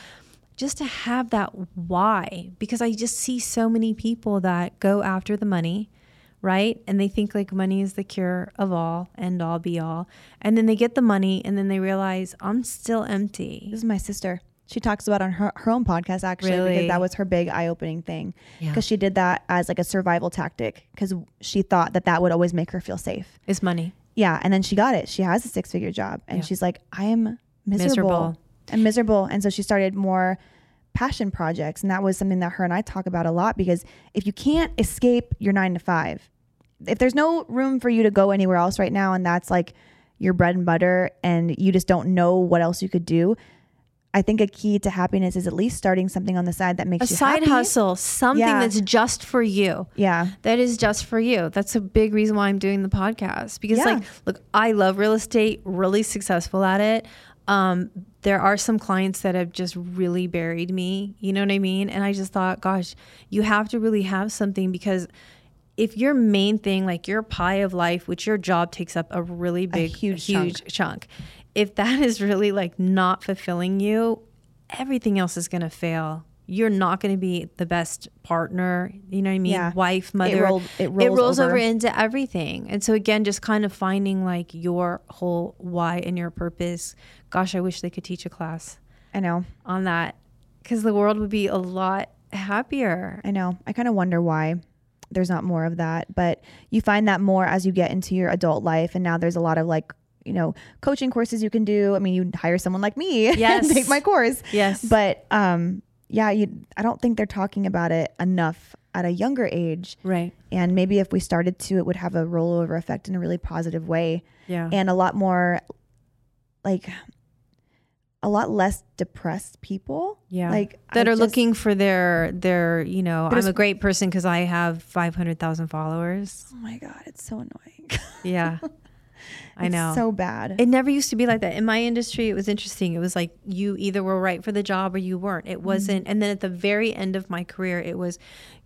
just to have that why because i just see so many people that go after the money right and they think like money is the cure of all end all be all and then they get the money and then they realize i'm still empty This is my sister. She talks about on her, her own podcast actually Really? because that was her big eye opening thing. Yeah. Because she did that as like a survival tactic because she thought that that would always make her feel safe. is money Yeah, and then she got it. She has a six figure job, and Yeah. she's like, I am miserable. Miserable. I'm miserable, and so she started more passion projects, and that was something that her and I talk about a lot because if you can't escape your nine to five, if there's no room for you to go anywhere else right now, and that's like your bread and butter, and you just don't know what else you could do. I think a key to happiness is at least starting something on the side that makes you happy. a you side happy. hustle something Yeah. that's just for you Yeah, that is just for you that's a big reason why i'm doing the podcast because Yeah. like look i love real estate really successful at it um, there are some clients that have just really buried me you know what i mean? And i just thought gosh you have to really have something because if your main thing like your pie of life which your job takes up a really big huge huge chunk. if that is really like not fulfilling you everything else is going to fail you're not going to be the best partner you know what i mean Yeah. wife mother rolled- it rolls over. over. into everything and so again just kind of finding like your whole why and your purpose gosh i wish they could teach a class I know. on that because the world would be a lot happier I know. I kind of wonder why there's not more of that, but you find that more as you get into your adult life. And now there's a lot of like, you know, coaching courses you can do. I mean, you hire someone like me Yes. and take my course. yes But um, yeah, you. I don't think they're talking about it enough at a younger age. right And maybe if we started to, it would have a rollover effect in a really positive way, yeah and a lot more, like, a lot less depressed people. yeah Like that I are just- looking for their their you know i'm a great person because i have 500000 followers Oh my god, it's so annoying. yeah i It's know so bad. It never used to be like that. In my industry, it was interesting. It was like you either were right for the job or you weren't. It mm-hmm. wasn't. And then at the very end of my career, it was,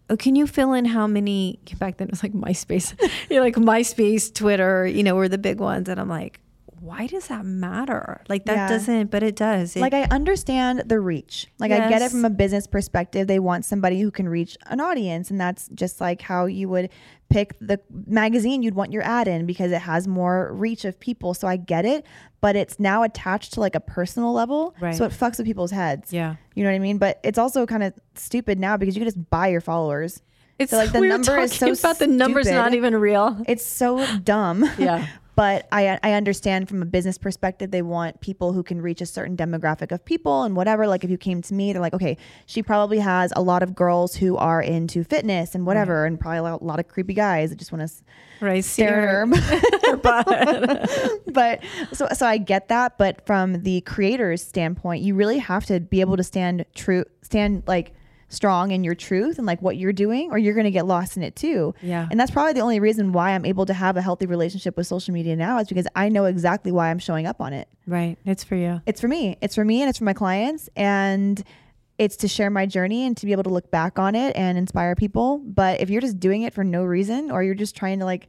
oh, can you fill in how many? Back then, it was like MySpace. You're like MySpace, Twitter, you know, were the big ones. And I'm like, why does that matter? Like that Yeah. doesn't, but it does. It, like I understand the reach. Like I get it from a business perspective. They want somebody who can reach an audience, and that's just like how you would pick the magazine you'd want your ad in because it has more reach of people. So I get it, but it's now attached to like a personal level, Right. so it fucks with people's heads. yeah. You know what I mean? But it's also kind of stupid now because you can just buy your followers. It's So, like, the we number is so about the numbers stupid. not even real. It's so dumb. Yeah. But I I understand from a business perspective, they want people who can reach a certain demographic of people and whatever. Like if you came to me, they're like, okay, she probably has a lot of girls who are into fitness and whatever, and probably a lot- a lot of creepy guys that just want to Right. stare at her. but so so I get that, but from the creator's standpoint, you really have to be able to stand true, stand like strong in your truth and like what you're doing, or you're going to get lost in it too. Yeah. And that's probably the only reason why I'm able to have a healthy relationship with social media now is because I know exactly why I'm showing up on it. right. It's for you. It's for me. It's for me and it's for my clients and it's to share my journey and to be able to look back on it and inspire people. But if you're just doing it for no reason or you're just trying to like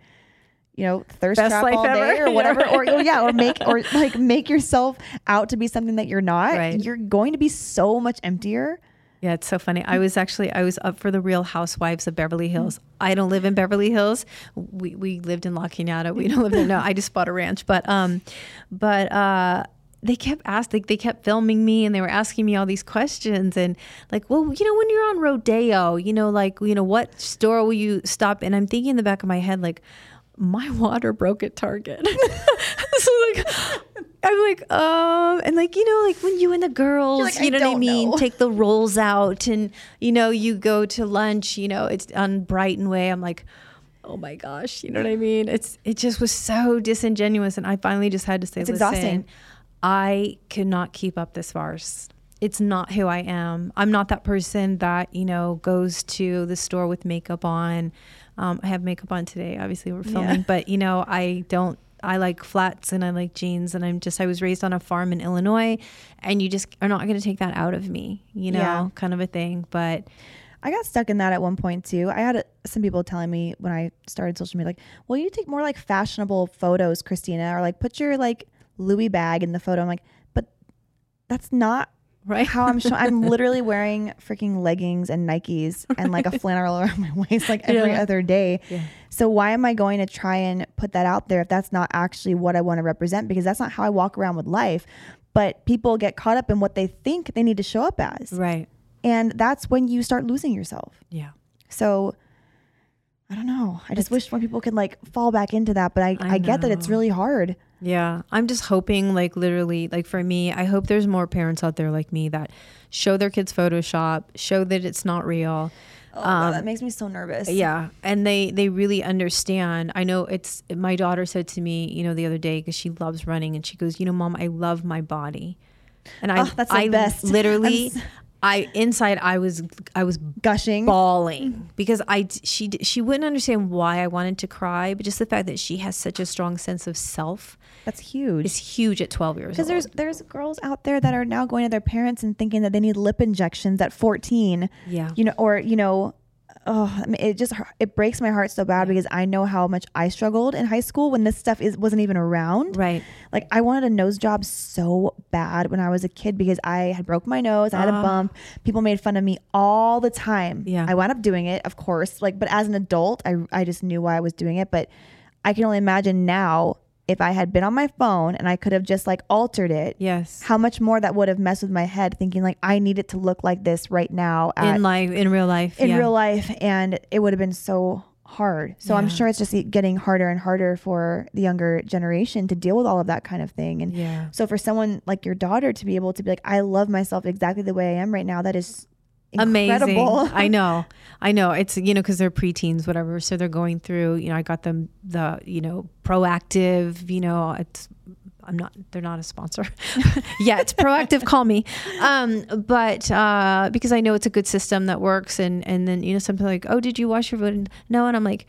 you know, thirst Best trap all day ever. or whatever, Yeah, or, right. or yeah, or make or like make yourself out to be something that you're not. Right. You're going to be so much emptier Yeah, it's so funny. I was actually I was up for the Real Housewives of Beverly Hills. I don't live in Beverly Hills. We we lived in La Cañada. We don't live there. No, I just bought a ranch. But um, but uh, they kept asking, they kept filming me, and they were asking me all these questions, and like, well, you know, when you're on rodeo, you know, like, you know, what store will you stop? And I'm thinking in the back of my head, like, my water broke at Target. so like I'm like, um, and like, you know, like when you and the girls, like, you know what I mean, know. take the rolls out and, you know, you go to lunch, you know, it's on Brighton Way. I'm like, oh my gosh, you know what I mean? It's, it just was so disingenuous. And I finally just had to say, It's listen, exhausting. I cannot keep up this farce. It's not who I am. I'm not that person that, you know, goes to the store with makeup on. Um, I have makeup on today. Obviously, we're filming, Yeah. but, you know, I don't, I like flats and I like jeans. And I'm just, I was raised on a farm in Illinois, and you just are not going to take that out of me, you know, Yeah. kind of a thing. But I got stuck in that at one point too. I had some people telling me when I started social media, like, well, you take more like fashionable photos, Christina, or like put your like Louis bag in the photo. I'm like, but that's not right. how I'm showing. I'm literally wearing freaking leggings and Nikes and like a flannel around my waist like every Yeah. other day. Yeah. So why am I going to try and put that out there if that's not actually what I want to represent? Because that's not how I walk around with life. But people get caught up in what they think they need to show up as. Right. And that's when you start losing yourself. Yeah. So I don't know. I just wish more people could like fall back into that. But I, I I, get that it's really hard. Yeah, I'm just hoping, like, literally, like for me, I hope there's more parents out there like me that show their kids Photoshop, show that it's not real. Oh, God, that um, makes me so nervous. Yeah, and they they really understand. I know it's my daughter said to me, you know, the other day because she loves running, and she goes, you know, mom, I love my body, and I, Oh, that's the I best. literally, I inside, I was, I was Gushing. bawling because I she she wouldn't understand why I wanted to cry, but just the fact that she has such a strong sense of self That's huge. It's huge at 12 years old. Because there's there's girls out there that are now going to their parents and thinking that they need lip injections at 14. Yeah. You know, or you know, oh, I mean, it just it breaks my heart so bad because I know how much I struggled in high school when this stuff is wasn't even around. Right. Like I wanted a nose job so bad when I was a kid because I had broke my nose, I had a Ah. bump. People made fun of me all the time. Yeah. I wound up doing it, of course. Like, but as an adult, I I just knew why I was doing it. But I can only imagine now if I had been on my phone and I could have just like altered it. Yes. How much more that would have messed with my head, thinking like I need it to look like this right now at, in life, in real life. in yeah. real life, and it would have been so hard. So I'm sure it's just getting harder and harder for the younger generation to deal with all of that kind of thing. And Yeah. so for someone like your daughter to be able to be like, I love myself exactly the way I am right now, that is Amazing. I know. I know. It's, you know, because they're preteens, whatever. So they're going through, you know, I got them the, you know, Proactiv, you know, it's, I'm not, they're not a sponsor. yeah, it's Proactiv. call me. Um, but uh, because I know it's a good system that works. And, and then, you know, something like, oh, did you wash your foot? No. And I'm like,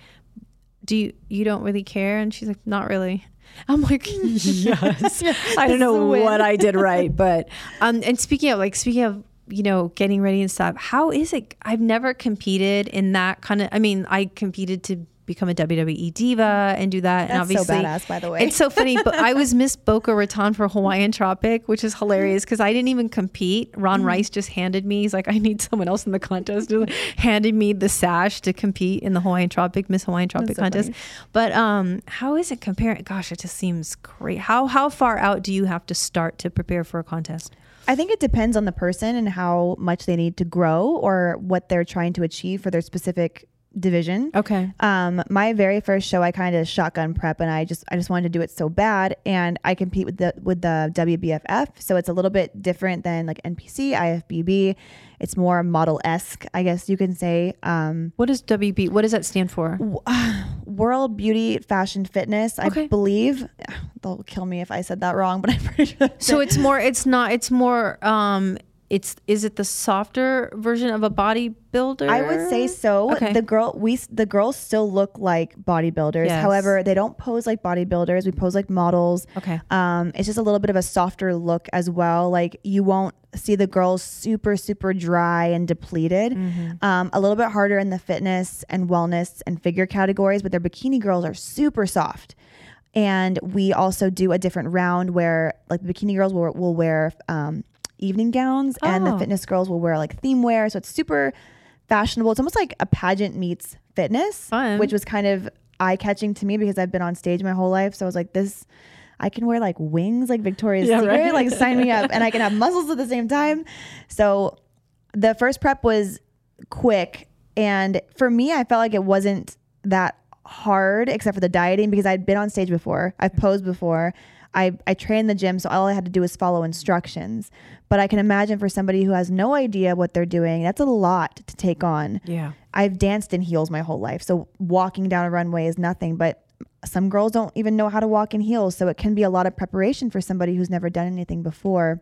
do you, you don't really care? And she's like, not really. I'm like, yes. I don't This is a know what I did right, but um, and speaking of like speaking of you know getting ready and stuff, how is it? I've never competed in that kind of. I mean, I competed to become a WWE diva and do that, and That's so badass, by the way. it's so funny. But I was Miss Boca Raton for Hawaiian Tropic, which is hilarious because I didn't even compete. Ron Mm-hmm. Rice just handed me. He's like, I need someone else in the contest. Handed me the sash to compete in the Hawaiian Tropic Miss Hawaiian Tropic so contest. funny. But um, how is it comparing? Gosh, it just seems great. How how far out do you have to start to prepare for a contest? I think it depends on the person and how much they need to grow or what they're trying to achieve for their specific division. Okay. Um, my very first show, I kind of shotgun prep, and I just I just wanted to do it so bad, and I compete with the with the WBFF, so it's a little bit different than like NPC, IFBB. It's more model esque, I guess you can say. Um, What does WB? What does that stand for? World Beauty Fashion Fitness, Okay. I believe. They'll kill me if I said that wrong, but I'm pretty sure. So it's more. It's not. It's more. Um. It's is it the softer version of a bodybuilder? I would say so. Okay. The girl we the girls still look like bodybuilders. Yes. However, they don't pose like bodybuilders. We pose like models. Okay. Um, it's just a little bit of a softer look as well. Like you won't see the girls super super dry and depleted. Mm-hmm. Um, a little bit harder in the fitness and wellness and figure categories, but their bikini girls are super soft. And we also do a different round where like the bikini girls will, will wear um, evening gowns, and the Oh. fitness girls will wear like theme wear. So it's super fashionable. It's almost like a pageant meets fitness, Fun. which was kind of eye catching to me because I've been on stage my whole life. So I was like, this. I can wear like wings, like Victoria's Yeah, Secret, right. like sign me up, and I can have muscles at the same time. So the first prep was quick and for me i felt like it wasn't that hard except for the dieting because i'd been on stage before i've posed before I, I trained in the gym so all i had to do was follow instructions but i can imagine for somebody who has no idea what they're doing that's a lot to take on Yeah. i've danced in heels my whole life so walking down a runway is nothing but some girls don't even know how to walk in heels so it can be a lot of preparation for somebody who's never done anything before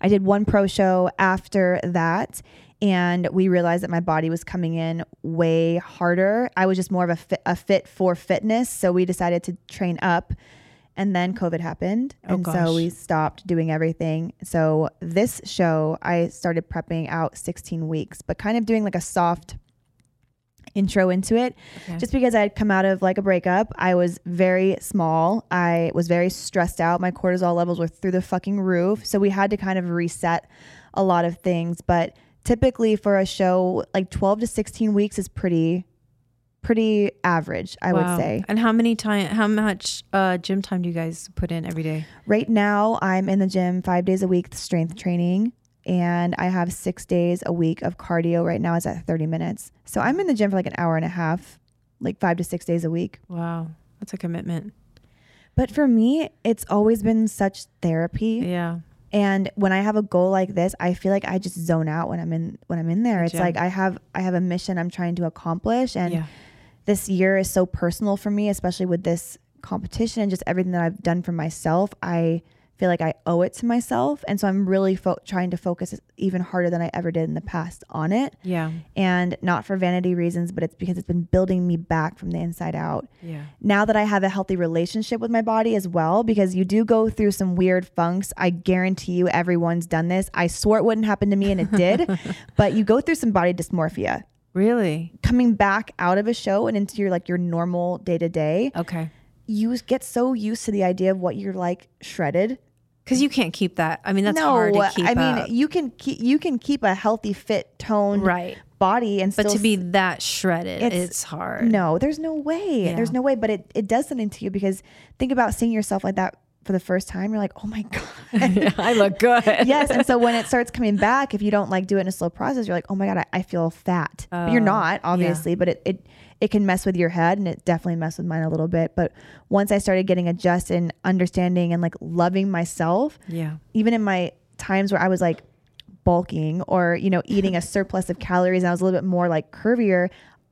I did one pro show after that, and we realized that my body was coming in way harder. I was just more of a fit, a fit for fitness, so we decided to train up. And then COVID happened, Oh, and gosh. so we stopped doing everything. So this show, I started prepping out 16 weeks, but kind of doing like a soft intro into it Okay. just because I had come out of like a breakup. I was very small. I was very stressed out. My cortisol levels were through the fucking roof. So we had to kind of reset a lot of things. But typically for a show, like 12 to 16 weeks is pretty, pretty average, I Wow. would say. And how many time? How much uh, gym time do you guys put in every day? Right now, I'm in the gym five days a week, strength training. And I have six days a week of cardio. Right now, is at 30 minutes. So I'm in the gym for like an hour and a half, like five to six days a week. Wow, that's a commitment. But for me, it's always been such therapy. Yeah. And when I have a goal like this, I feel like I just zone out when I'm in when I'm in there. It's like I have I have a mission I'm trying to accomplish and yeah. This year is so personal for me, especially with this competition and just everything that I've done for myself. I feel like I owe it to myself, and so I'm really fo- trying to focus even harder than I ever did in the past on it. Yeah. And not for vanity reasons, but it's because it's been building me back from the inside out Yeah. now that I have a healthy relationship with my body as well, because you do go through some weird funks. I guarantee you everyone's done this. I swore it wouldn't happen to me and it did, but you go through some body dysmorphia. Really? Coming back out of a show and into your like your normal day to day, Okay. you get so used to the idea of what you're like shredded. Because you can't keep that. I mean, that's no, hard to keep I mean up. you can keep you can keep a healthy, fit, toned right. body and But to be that shredded, It's- it's, hard. No, there's no way. Yeah. There's no way. But it, it does something to you because think about seeing yourself like that for the first time. You're like, oh my God. I look good. yes. And so when it starts coming back, if you don't like do it in a slow process, you're like, oh my God, I, I feel fat. But you're Oh, not, obviously, but it, it, it can mess with your head and it definitely messed with mine a little bit. But once I started getting adjusted and understanding and like loving myself, Yeah. even in my times where I was like bulking or, you know, eating a surplus of calories and I was a little bit more like curvier,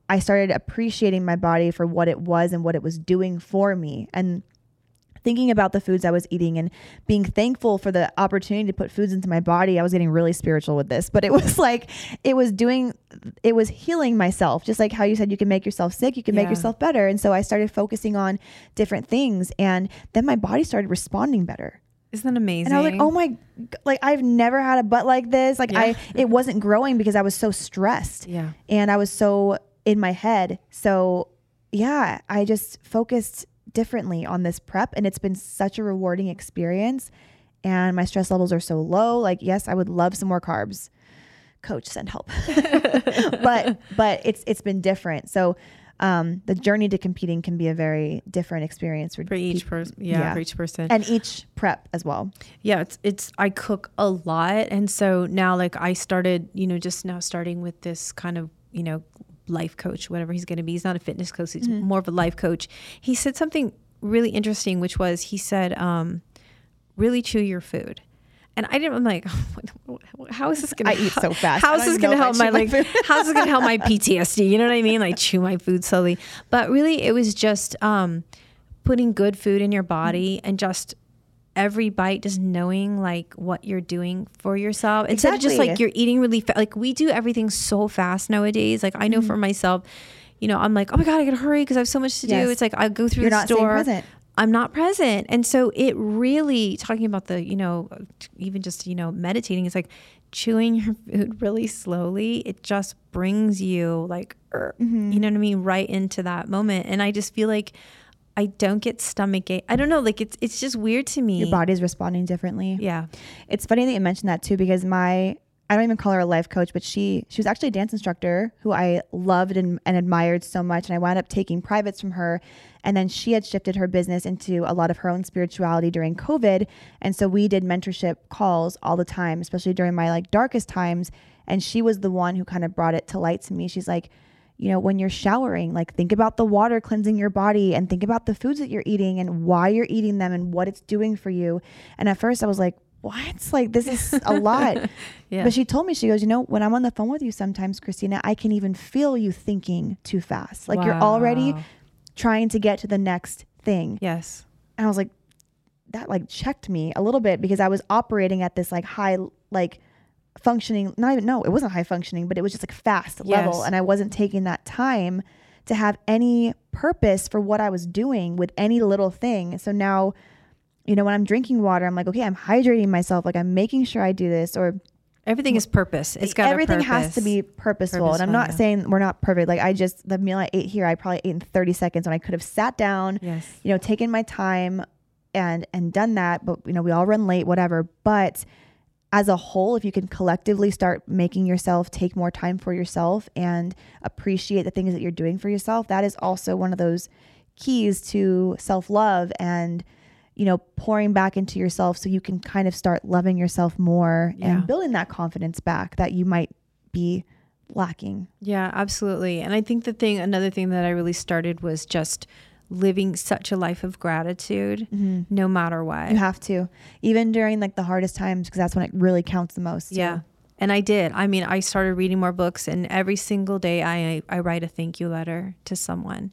I started appreciating my body for what it was and what it was doing for me. And thinking about the foods I was eating and being thankful for the opportunity to put foods into my body. I was getting really spiritual with this, but it was like it was doing it was healing myself. Just like how you said you can make yourself sick, you can make yourself better. And so I started focusing on different things and then my body started responding better. Isn't that amazing? And I was like, oh my, like I've never had a butt like this. Like I, it wasn't growing because I was so stressed Yeah. and I was so in my head. So yeah, I just focused differently on this prep and it's been such a rewarding experience. And my stress levels are so low. Like, yes, I would love some more carbs. Coach, send help. but but it's it's been different. So um, the journey to competing can be a very different experience for, For each person. Yeah, yeah. For each person. and each prep as well. yeah it's it's i cook a lot and so now like i started you know just now starting with this kind of you know life coach whatever he's going to be he's not a fitness coach he's more of a life coach he said something really interesting which was he said um really chew your food and I didn't. I'm like, how is this gonna? I eat so fast. How is this gonna help my like? how's this gonna help my PTSD? You know what I mean? Like chew my food slowly. But really, it was just um, putting good food in your body and just every bite just knowing like what you're doing for yourself instead of just like you're eating really fast like we do everything so fast nowadays like i know Mm-hmm. for myself you know i'm like oh my god i gotta hurry because i have so much to Yes. do it's like i go through You're the not store present. i'm not present and so it really talking about the you know even just you know meditating is like chewing your food really slowly it just brings you like er, Mm-hmm. you know what i mean right into that moment and i just feel like I don't get stomach ache. I don't know, like it's it's just weird to me. Your body's responding differently. Yeah. It's funny that you mentioned that too because my I don't even call her a life coach, but she she was actually a dance instructor who I loved and, and admired so much. And I wound up taking privates from her. And then she had shifted her business into a lot of her own spirituality during COVID. And so we did mentorship calls all the time, especially during my like darkest times. And she was the one who kind of brought it to light to me. She's like, you know, when you're showering, like think about the water cleansing your body and think about the foods that you're eating and why you're eating them and what it's doing for you. And at first I was like, what? Like, this is a lot. Yeah. But she told me, she goes, you know, when I'm on the phone with you sometimes, Christina, I can even feel you thinking too fast. Like you're already trying to get to the next thing. Yes. And I was like, that like checked me a little bit because I was operating at this like high, like functioning, not even, no, it wasn't high functioning, but it was just like fast level. And I wasn't taking that time to have any purpose for what I was doing with any little thing. So now, you know, when I'm drinking water, I'm like, okay, I'm hydrating myself. Like I'm making sure I do this or Everything is purpose. It's got a everything has to be purposeful. and I'm not yeah. saying we're not perfect. Like I just the meal I ate here, I probably ate in 30 seconds when I could have sat down, Yes. you know, taken my time and and done that. But you know, we all run late, whatever. But as a whole, if you can collectively start making yourself take more time for yourself and appreciate the things that you're doing for yourself, that is also one of those keys to self love and you know pouring back into yourself so you can kind of start loving yourself more Yeah. and building that confidence back that you might be lacking. Yeah, absolutely. And I think the thing, another thing that I really started was just living such a life of gratitude, no matter what. You have to, even during like the hardest times, because that's when it really counts the most. too. Yeah. And I did. I mean, I started reading more books, and every single day I I write a thank you letter to someone.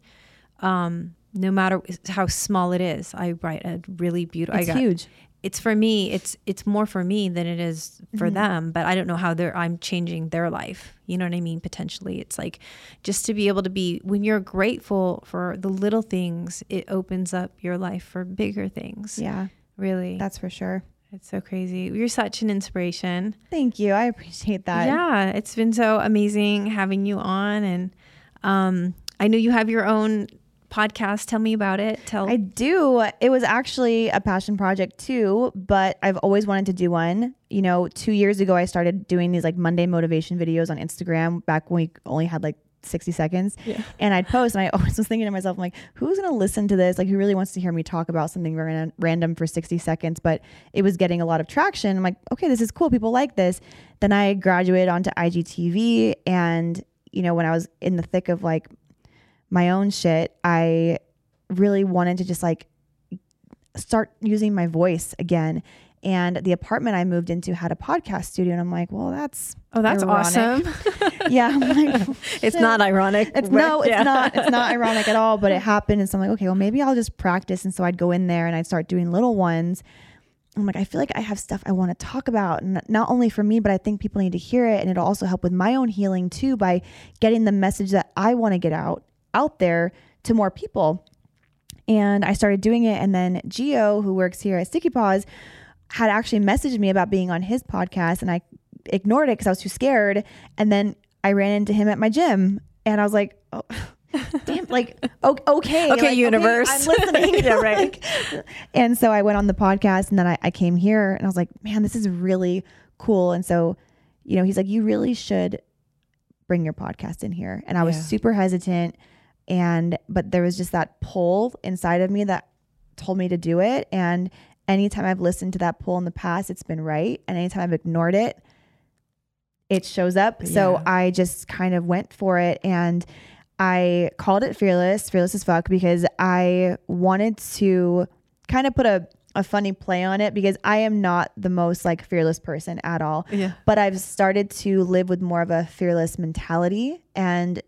Um, no matter how small it is, I write a really beautiful. it's I got, huge. It's for me. It's it's more for me than it is for Mm-hmm. them. But I don't know how they're. I'm changing their life. You know what I mean? Potentially, it's like just to be able to be when you're grateful for the little things, it opens up your life for bigger things. Yeah, Really, that's for sure. it's so crazy. You're such an inspiration. Thank you. I appreciate that. Yeah, it's been so amazing having you on, and um, I know you have your own podcast. Tell me about it. Tell. I do. It was actually a passion project too, but I've always wanted to do one. You know, two years ago, I started doing these like Monday motivation videos on Instagram back when we only had like 60 seconds. Yeah. And I'd post, and I always was thinking to myself, I'm like, who's going to listen to this? Like, who really wants to hear me talk about something ran- random for 60 seconds? But it was getting a lot of traction. I'm like, okay, this is cool. People like this. Then I graduated onto IGTV. And, you know, when I was in the thick of like my own shit, I really wanted to just like start using my voice again. And the apartment I moved into had a podcast studio, and I'm like, well, that's oh, that's ironic. awesome. yeah. I'm like, it's not ironic. It's no, it's not. It's not ironic at all. But it happened, and so I'm like, okay, well, maybe I'll just practice. And so I'd go in there and I'd start doing little ones. I'm like, I feel like I have stuff I want to talk about, and not only for me, but I think people need to hear it, and it'll also help with my own healing too by getting the message that I want to get out out there to more people. And I started doing it, and then Gio, who works here at Sticky Paws, had actually messaged me about being on his podcast, and I ignored it because I was too scared. And then I ran into him at my gym, and I was like, oh, damn, like, okay. Okay, like, universe. I'm listening. Yeah, right. And so I went on the podcast, and then I, I came here, and I was like, man, this is really cool. And so, you know, he's like, you really should bring your podcast in here. And I was Yeah. super hesitant. And, but there was just that pull inside of me that told me to do it. And anytime I've listened to that pull in the past, it's been right. And anytime I've ignored it, it shows up. So I just kind of went for it and I called it fearless, fearless as fuck, because I wanted to kind of put a, a funny play on it because I am not the most like fearless person at all Yeah. but I've started to live with more of a fearless mentality and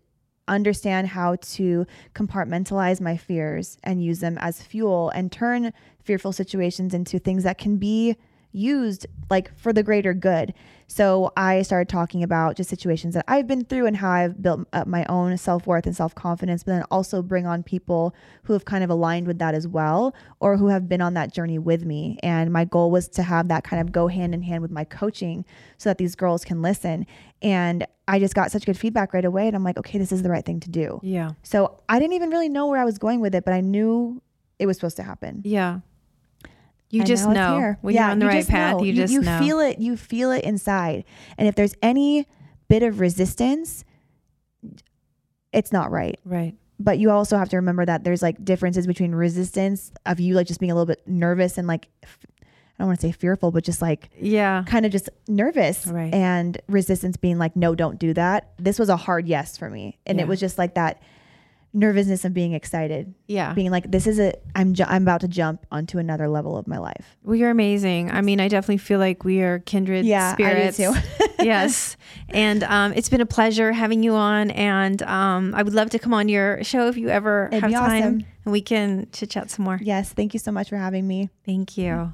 understand how to compartmentalize my fears and use them as fuel and turn fearful situations into things that can be used like for the greater good. So I started talking about just situations that I've been through and how I've built up my own self worth and self confidence, but then also bring on people who have kind of aligned with that as well or who have been on that journey with me. And my goal was to have that kind of go hand in hand with my coaching so that these girls can listen. And I just got such good feedback right away. And I'm like, okay, this is the right thing to do. Yeah. So I didn't even really know where I was going with it, but I knew it was supposed to happen. Yeah. You just now know when you're on the you right path. know. You just you know. feel it. You feel it inside. And if there's any bit of resistance, it's not right. right. But you also have to remember that there's like differences between resistance of you like just being a little bit nervous and like I don't want to say fearful, but just like Yeah. kind of just nervous Right. and resistance being like no don't do that this was a hard yes for me and Yeah. it was just like that nervousness of being excited Yeah. being like this is a i'm ju- i'm about to jump onto another level of my life Well, you're amazing. I mean, I definitely feel like we are kindred Yeah, I do spirits. too. yes. And um, it's been a pleasure having you on. And um, I would love to come on your show if you ever It'd have time awesome. and we can chit chat some more. yes thank you so much for having me Thank you.